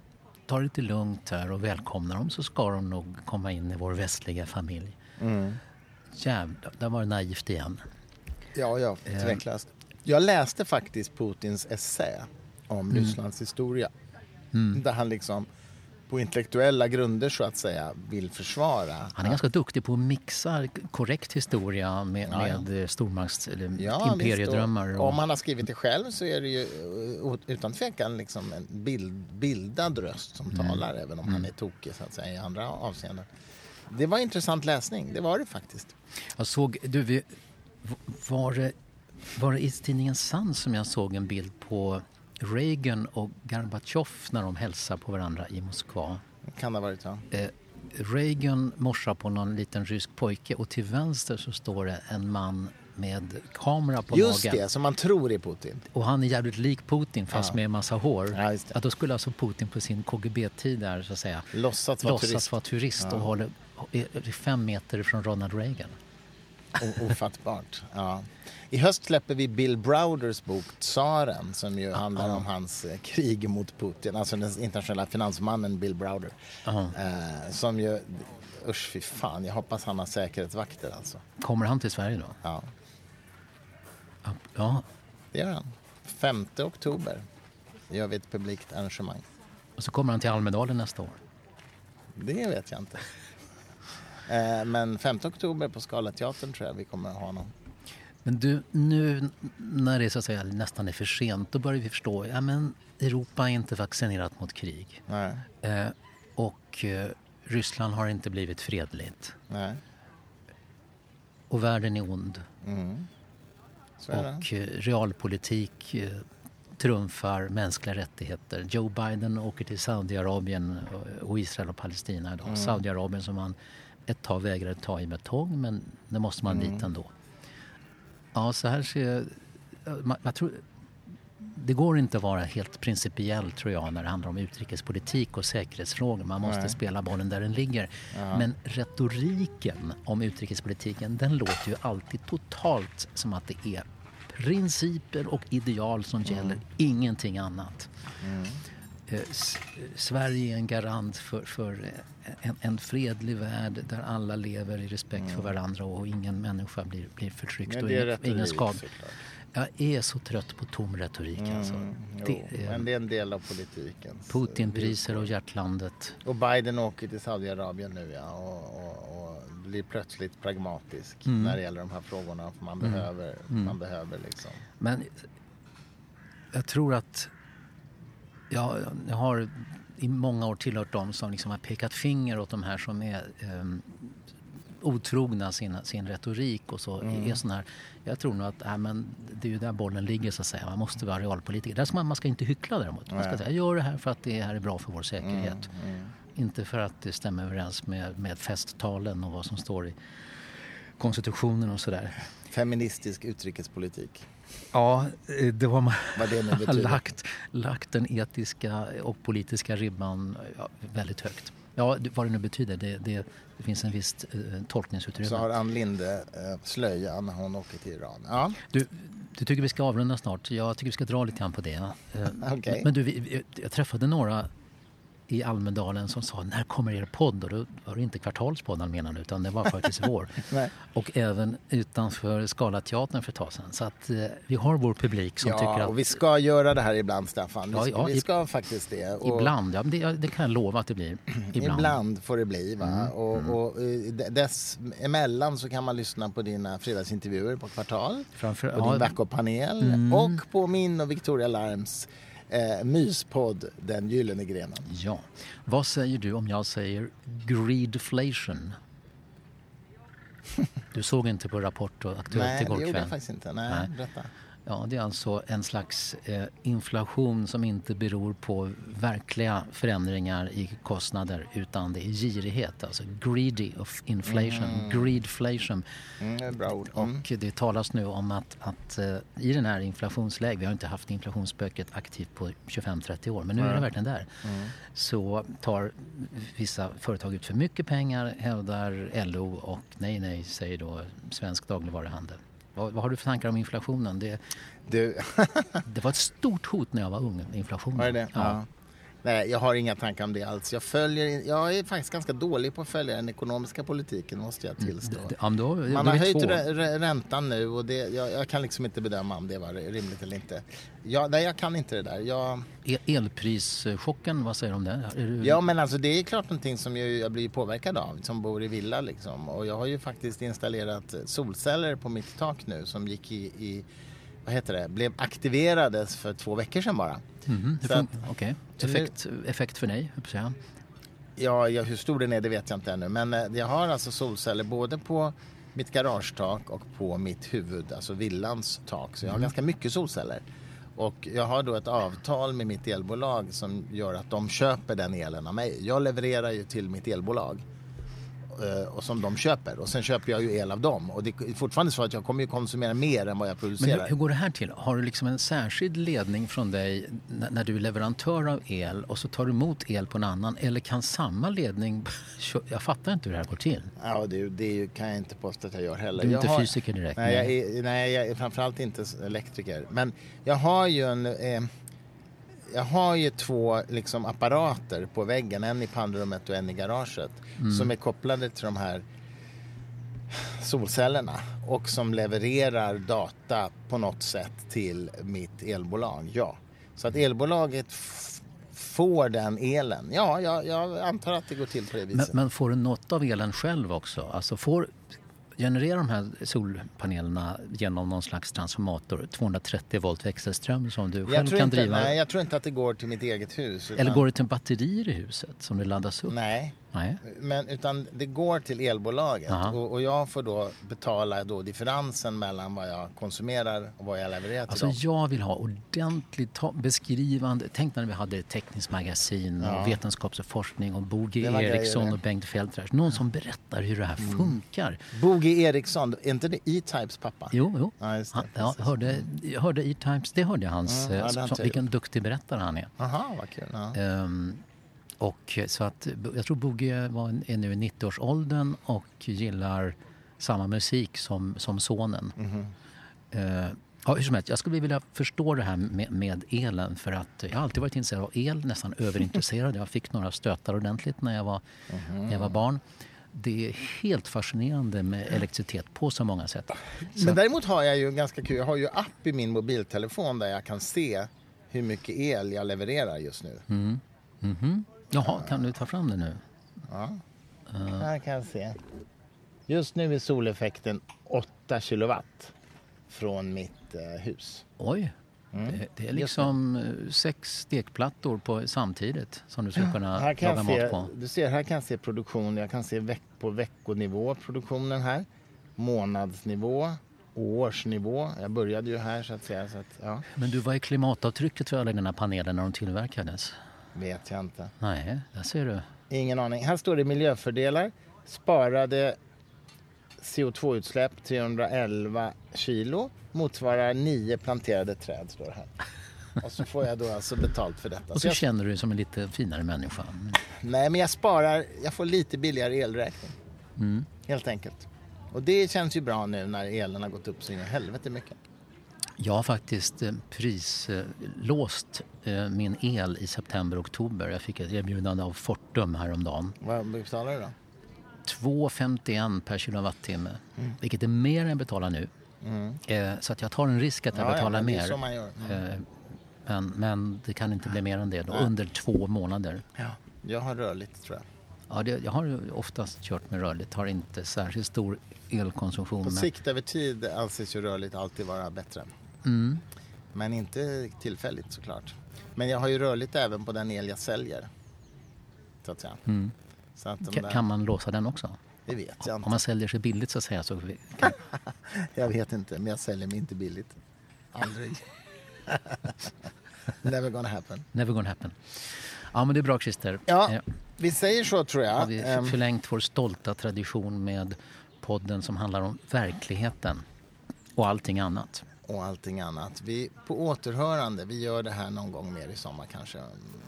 tar det lite lugnt här och välkomnar dem så ska de nog komma in i vår västliga familj. Mm. Jävlar, där var det naivt igen.
Ja, ja, eh. tveklöst. Jag läste faktiskt Putins essä om mm. Rysslands historia. Mm. Där han liksom på intellektuella grunder så att säga vill försvara.
Han är ganska duktig på att mixa korrekt historia med, ja, ja. med stormakts eller ja, imperiedrömmar.
Och... Om han har skrivit det själv så är det ju utan tvekan liksom en bild, bildad röst som mm. talar även om mm. han är tokig så att säga i andra avseenden. Det var intressant läsning, det var det faktiskt.
Jag såg, du, var det, var det i tidningen Sun som jag såg en bild på Reagan och Gorbatjov när de hälsar på varandra i Moskva.
Kan det ha varit så.
Eh, Reagan morsar på någon liten rysk pojke och till vänster så står det en man med kamera på
just
magen.
Just det, som man tror är Putin.
Och han är jävligt lik Putin fast ja. med massa hår. Ja. Ja, då skulle alltså Putin på sin KGB-tid där så att säga
låtsas vara turist,
vara turist och håller fem meter från Ronald Reagan.
Ofattbart. Ja. I höst släpper vi Bill Browders bok Tsaren som ju handlar om hans eh, krig mot Putin, alltså den internationella finansmannen Bill Browder. Eh, som ju, usch fy fan, jag hoppas han har säkerhetsvakter alltså.
Kommer han till Sverige då?
Ja.
Ja.
Det gör han. 5 oktober gör vi ett publikt arrangemang.
Och så kommer han till Almedalen nästa år?
Det vet jag inte. Eh, men 5 oktober på Scalateatern tror jag vi kommer ha honom.
Men du, nu när det så att säga nästan är för sent, då börjar vi förstå, ja men Europa är inte vaccinerat mot krig.
Eh,
och eh, Ryssland har inte blivit fredligt.
Nej.
Och världen är ond.
Mm.
och eh, realpolitik eh, trumfar mänskliga rättigheter. Joe Biden åker till Saudiarabien och Israel och Palestina idag. Mm. Saudiarabien som han ett tag vägrade ta i med tång men det måste man mm. dit ändå. Ja, så här ser jag... jag tror, det går inte att vara helt principiell tror jag när det handlar om utrikespolitik och säkerhetsfrågor. Man måste Nej. spela bollen där den ligger. Ja. Men retoriken om utrikespolitiken den låter ju alltid totalt som att det är principer och ideal som mm. gäller, ingenting annat.
Mm.
Eh, Sverige är en garant för, för en, en, fredlig värld där alla lever i respekt mm. för varandra och ingen människa blir, blir förtryckt
Men det är
och ingen skad. Jag är så trött på tom retorik mm, alltså.
Det, men det är en del av politiken.
Putinpriser och hjärtlandet.
Och Biden åker till Saudiarabien nu ja och, och, och blir plötsligt pragmatisk mm. när det gäller de här frågorna. Man mm. behöver, mm. man behöver liksom.
Men jag tror att jag, jag har i många år tillhört dem som liksom har pekat finger åt de här som är um, otrogna sin, sin retorik och så. Mm. Är sån här, jag tror nog att äh, men det är ju där bollen ligger så att säga. Man måste vara realpolitiker. Där ska man, man ska inte hyckla däremot. Man ska säga, jag gör det här för att det här är bra för vår säkerhet. Mm. Mm. Inte för att det stämmer överens med, med festtalen och vad som står i konstitutionen och sådär.
Feministisk utrikespolitik.
Ja, eh, det har man
Vad det
lagt, lagt den etiska och politiska ribban väldigt högt. Ja, vad det nu betyder. Det, det, det finns en visst eh, tolkningsutrymme.
Så har Ann Linde eh, slöja när hon åker till Iran. Ja,
Du, du tycker vi ska avrunda snart. Jag tycker vi ska dra lite grann på det. Eh,
Okej.
Men du, vi- jag träffade några i Almedalen som sa när kommer er podd? Och då var det inte Kvartalspodden menade utan det var faktiskt vår. Och även utanför Scalateatern för ett tag sedan. Så att eh, vi har vår publik som
ja
tycker att
och vi ska göra det här ibland, Staffan. Vi,
Ja, ja,
vi
i-
ska faktiskt det. Och
ibland, ja, det, det kan jag lova att det blir.
Ibland,
Ibland.
får det bli. Va?
Mm,
Och, och eh, d- dessemellan så kan man lyssna på dina fredagsintervjuer på Kvartal.
Framför,
på din
ja, Mm.
backup-panel och på min och Victoria Larms eh, myspodd Den Gyllene Grenen.
ja. Vad säger du om jag säger greedflation? Du såg inte på Rapport och Aktuellt
Nej, det
igår
gjorde jag
kväll?
faktiskt inte. Nej,
Nej.
berätta.
Ja, det är alltså en slags eh, inflation som inte beror på verkliga förändringar i kostnader utan det är girighet, alltså greedy of inflation, greedflation.
Mm, det är bra ord. Mm.
Och det talas nu om att, att eh, i den här inflationsläget, vi har inte haft inflationsspöket aktivt på 25-30 år, men nu är det verkligen där. Så tar vissa företag ut för mycket pengar, hävdar LO och nej, nej, säger då Svensk dagligvaruhandel. Vad, vad har du för tankar om inflationen? Det,
Du,
det var ett stort hot när jag var ung, inflationen.
var det det?
Ja.
Nej, jag har inga tankar om det alls. Jag, följer, jag är faktiskt ganska dålig på att följa den ekonomiska politiken, måste jag tillstå.
Det- ja, men då,
Man
då
har höjt
två.
rä- rä- räntan nu och det, jag, jag kan liksom inte bedöma om det var rimligt eller inte. Jag, nej, jag kan inte det där. Jag,
El- Elprischocken, vad säger du om det? Du,
ja, men alltså det är klart någonting som jag, jag blir påverkad av som bor i villa liksom. Och jag har ju faktiskt installerat solceller på mitt tak nu som gick i, i vad heter det, blev aktiverades för två veckor sedan bara.
Mhm, det
att-
Okej. Effekt, effekt för dig, höll jag säga.
Ja, ja, hur stor den är det vet jag inte ännu. Men eh, jag har alltså solceller både på mitt garagetak och på mitt huvud, alltså villans tak. Så jag har ganska mycket solceller. Och jag har då ett avtal med mitt elbolag som gör att de köper den elen av mig. Jag levererar ju till mitt elbolag och som de köper. Och sen köper jag ju el av dem. Och det är fortfarande så att jag kommer ju konsumera mer än vad jag
Men
producerar.
hur, hur går det här till? Har du liksom en särskild ledning från dig när, när du är leverantör av el och så tar du emot el på en annan? Eller kan samma ledning... Jag fattar inte hur det här går till.
Ja, det, det kan jag inte påstå att jag gör heller.
Du är
jag
inte
har,
fysiker direkt,
Nej, jag
nej.
är, nej, jag är framförallt inte elektriker. Men jag har ju en... Eh, jag har ju två liksom, apparater på väggen, en i pannrummet och en i garaget,
Mm.
som är kopplade till de här solcellerna och som levererar data på något sätt till mitt elbolag. Ja. Så att elbolaget får den elen. Ja, jag, jag antar att det går till på det
Men,
viset.
men får du något av elen själv också? Alltså får, genererar de här solpanelerna genom någon slags transformator 230 volt växelström som du själv kan
inte,
driva?
nej, jag tror inte att det går till mitt eget hus. Utan,
Eller går det till batterier i huset som det laddas upp?
Nej,
Nej.
men, utan det går till elbolaget och, och jag får då betala då differensen mellan vad jag konsumerar och vad jag levererar till
Alltså
dem.
jag vill ha ordentligt beskrivande, tänk när vi hade tekniskt magasin
Ja.
och vetenskaps och forskning och Bo G Eriksson och Bengt Feldreich. Någon som berättar hur det här funkar.
Boge Eriksson, är inte det E-Types pappa?
Jo, jo.
Ja, det,
Han, ja, hörde, hörde E-Times, det hörde hans,
Ja,
eh,
ja, har
som, vilken duktig berättare han är.
Aha, vad kul. Ja.
Ehm, och så att, jag tror Bogge var, är nu i 90-årsåldern och gillar samma musik som, som sonen.
Mhm.
Eh, ja, hur som helst, jag skulle vilja förstå det här med, med elen för att jag har alltid varit intresserad av el, nästan överintresserad. Jag fick några stötar ordentligt när jag var, när jag var barn. Det är helt fascinerande med elektricitet på så många sätt.
Men däremot har jag ju ganska kul, jag har ju app i min mobiltelefon där jag kan se hur mycket el jag levererar just nu.
Mm. Mhm. Jaha, kan du ta fram det nu?
Ja. Här kan jag se. Just nu är soleffekten 8 kilowatt från mitt eh, hus.
Oj,
Mm.
det, det är liksom eh, sex stekplattor på, samtidigt som du skulle kunna
Här kan
laga
se,
mat på.
du ser, här kan jag se produktion. Jag kan se veck, på veckonivå produktionen här. Månadsnivå, årsnivå. Jag började ju här så att säga. Så att, ja,
Men du, vad är klimatavtrycket för alla dina paneler när de tillverkades?
Vet jag inte.
Nej, där ser du.
Ingen aning. Här står det miljöfördelar. Sparade CO2-utsläpp 311 kilo. Motsvarar nio planterade träd står det här. Och så får jag då alltså betalt för detta.
Och så
jag,
känner du dig som en lite finare människa.
nej, men jag sparar, jag får lite billigare elräkning.
Mm.
Helt enkelt. Och det känns ju bra nu när elen har gått upp så in i helvete mycket.
Jag har faktiskt eh, prislåst eh, min el i september-oktober. Jag fick ett erbjudande av Fortum häromdagen.
Vad betalar du då?
2,51 per kilowattimme, vilket är mer än jag betalar nu. Eh, Så att jag tar en risk att jag
Mm. Ja, ja,
betalar
men det är
mer.
man gör. Mm.
Men, men det kan inte bli mer än det då, under två månader.
Ja. Jag har rörligt tror jag.
Ja, det, jag har oftast kört med rörligt, har inte särskilt stor elkonsumtion.
På
men-
sikt över tid anses ju rörligt alltid vara bättre.
Mm.
Men inte tillfälligt såklart. Men jag har ju rörligt även på den el jag säljer. Så att säga.
Mm.
Så att där,
Kan man låsa den också?
Det vet jag
Om
inte.
man säljer sig billigt så att säga så kan,
Jag vet inte, men jag säljer mig inte billigt. Aldrig. Never gonna happen.
never gonna happen. Ja men det är bra Christer.
Ja,
Eh,
vi säger så tror jag.
Har vi
Ehm,
förlängt vår stolta tradition med podden som handlar om verkligheten och allting annat.
Och allting annat. Vi, på återhörande, vi gör det här någon gång mer i sommar kanske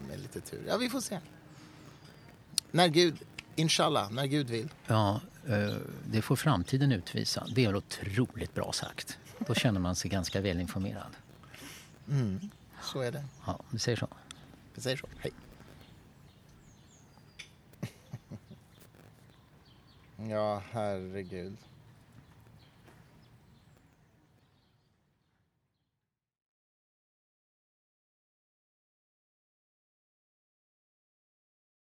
med lite tur. Ja, vi får se. När Gud, inshallah, när Gud vill.
Ja, eh, det får framtiden utvisa. Det är otroligt bra sagt. Då känner man sig ganska välinformerad.
Så är det.
Ja, vi säger så.
Vi säger så. Hej. ja, herregud.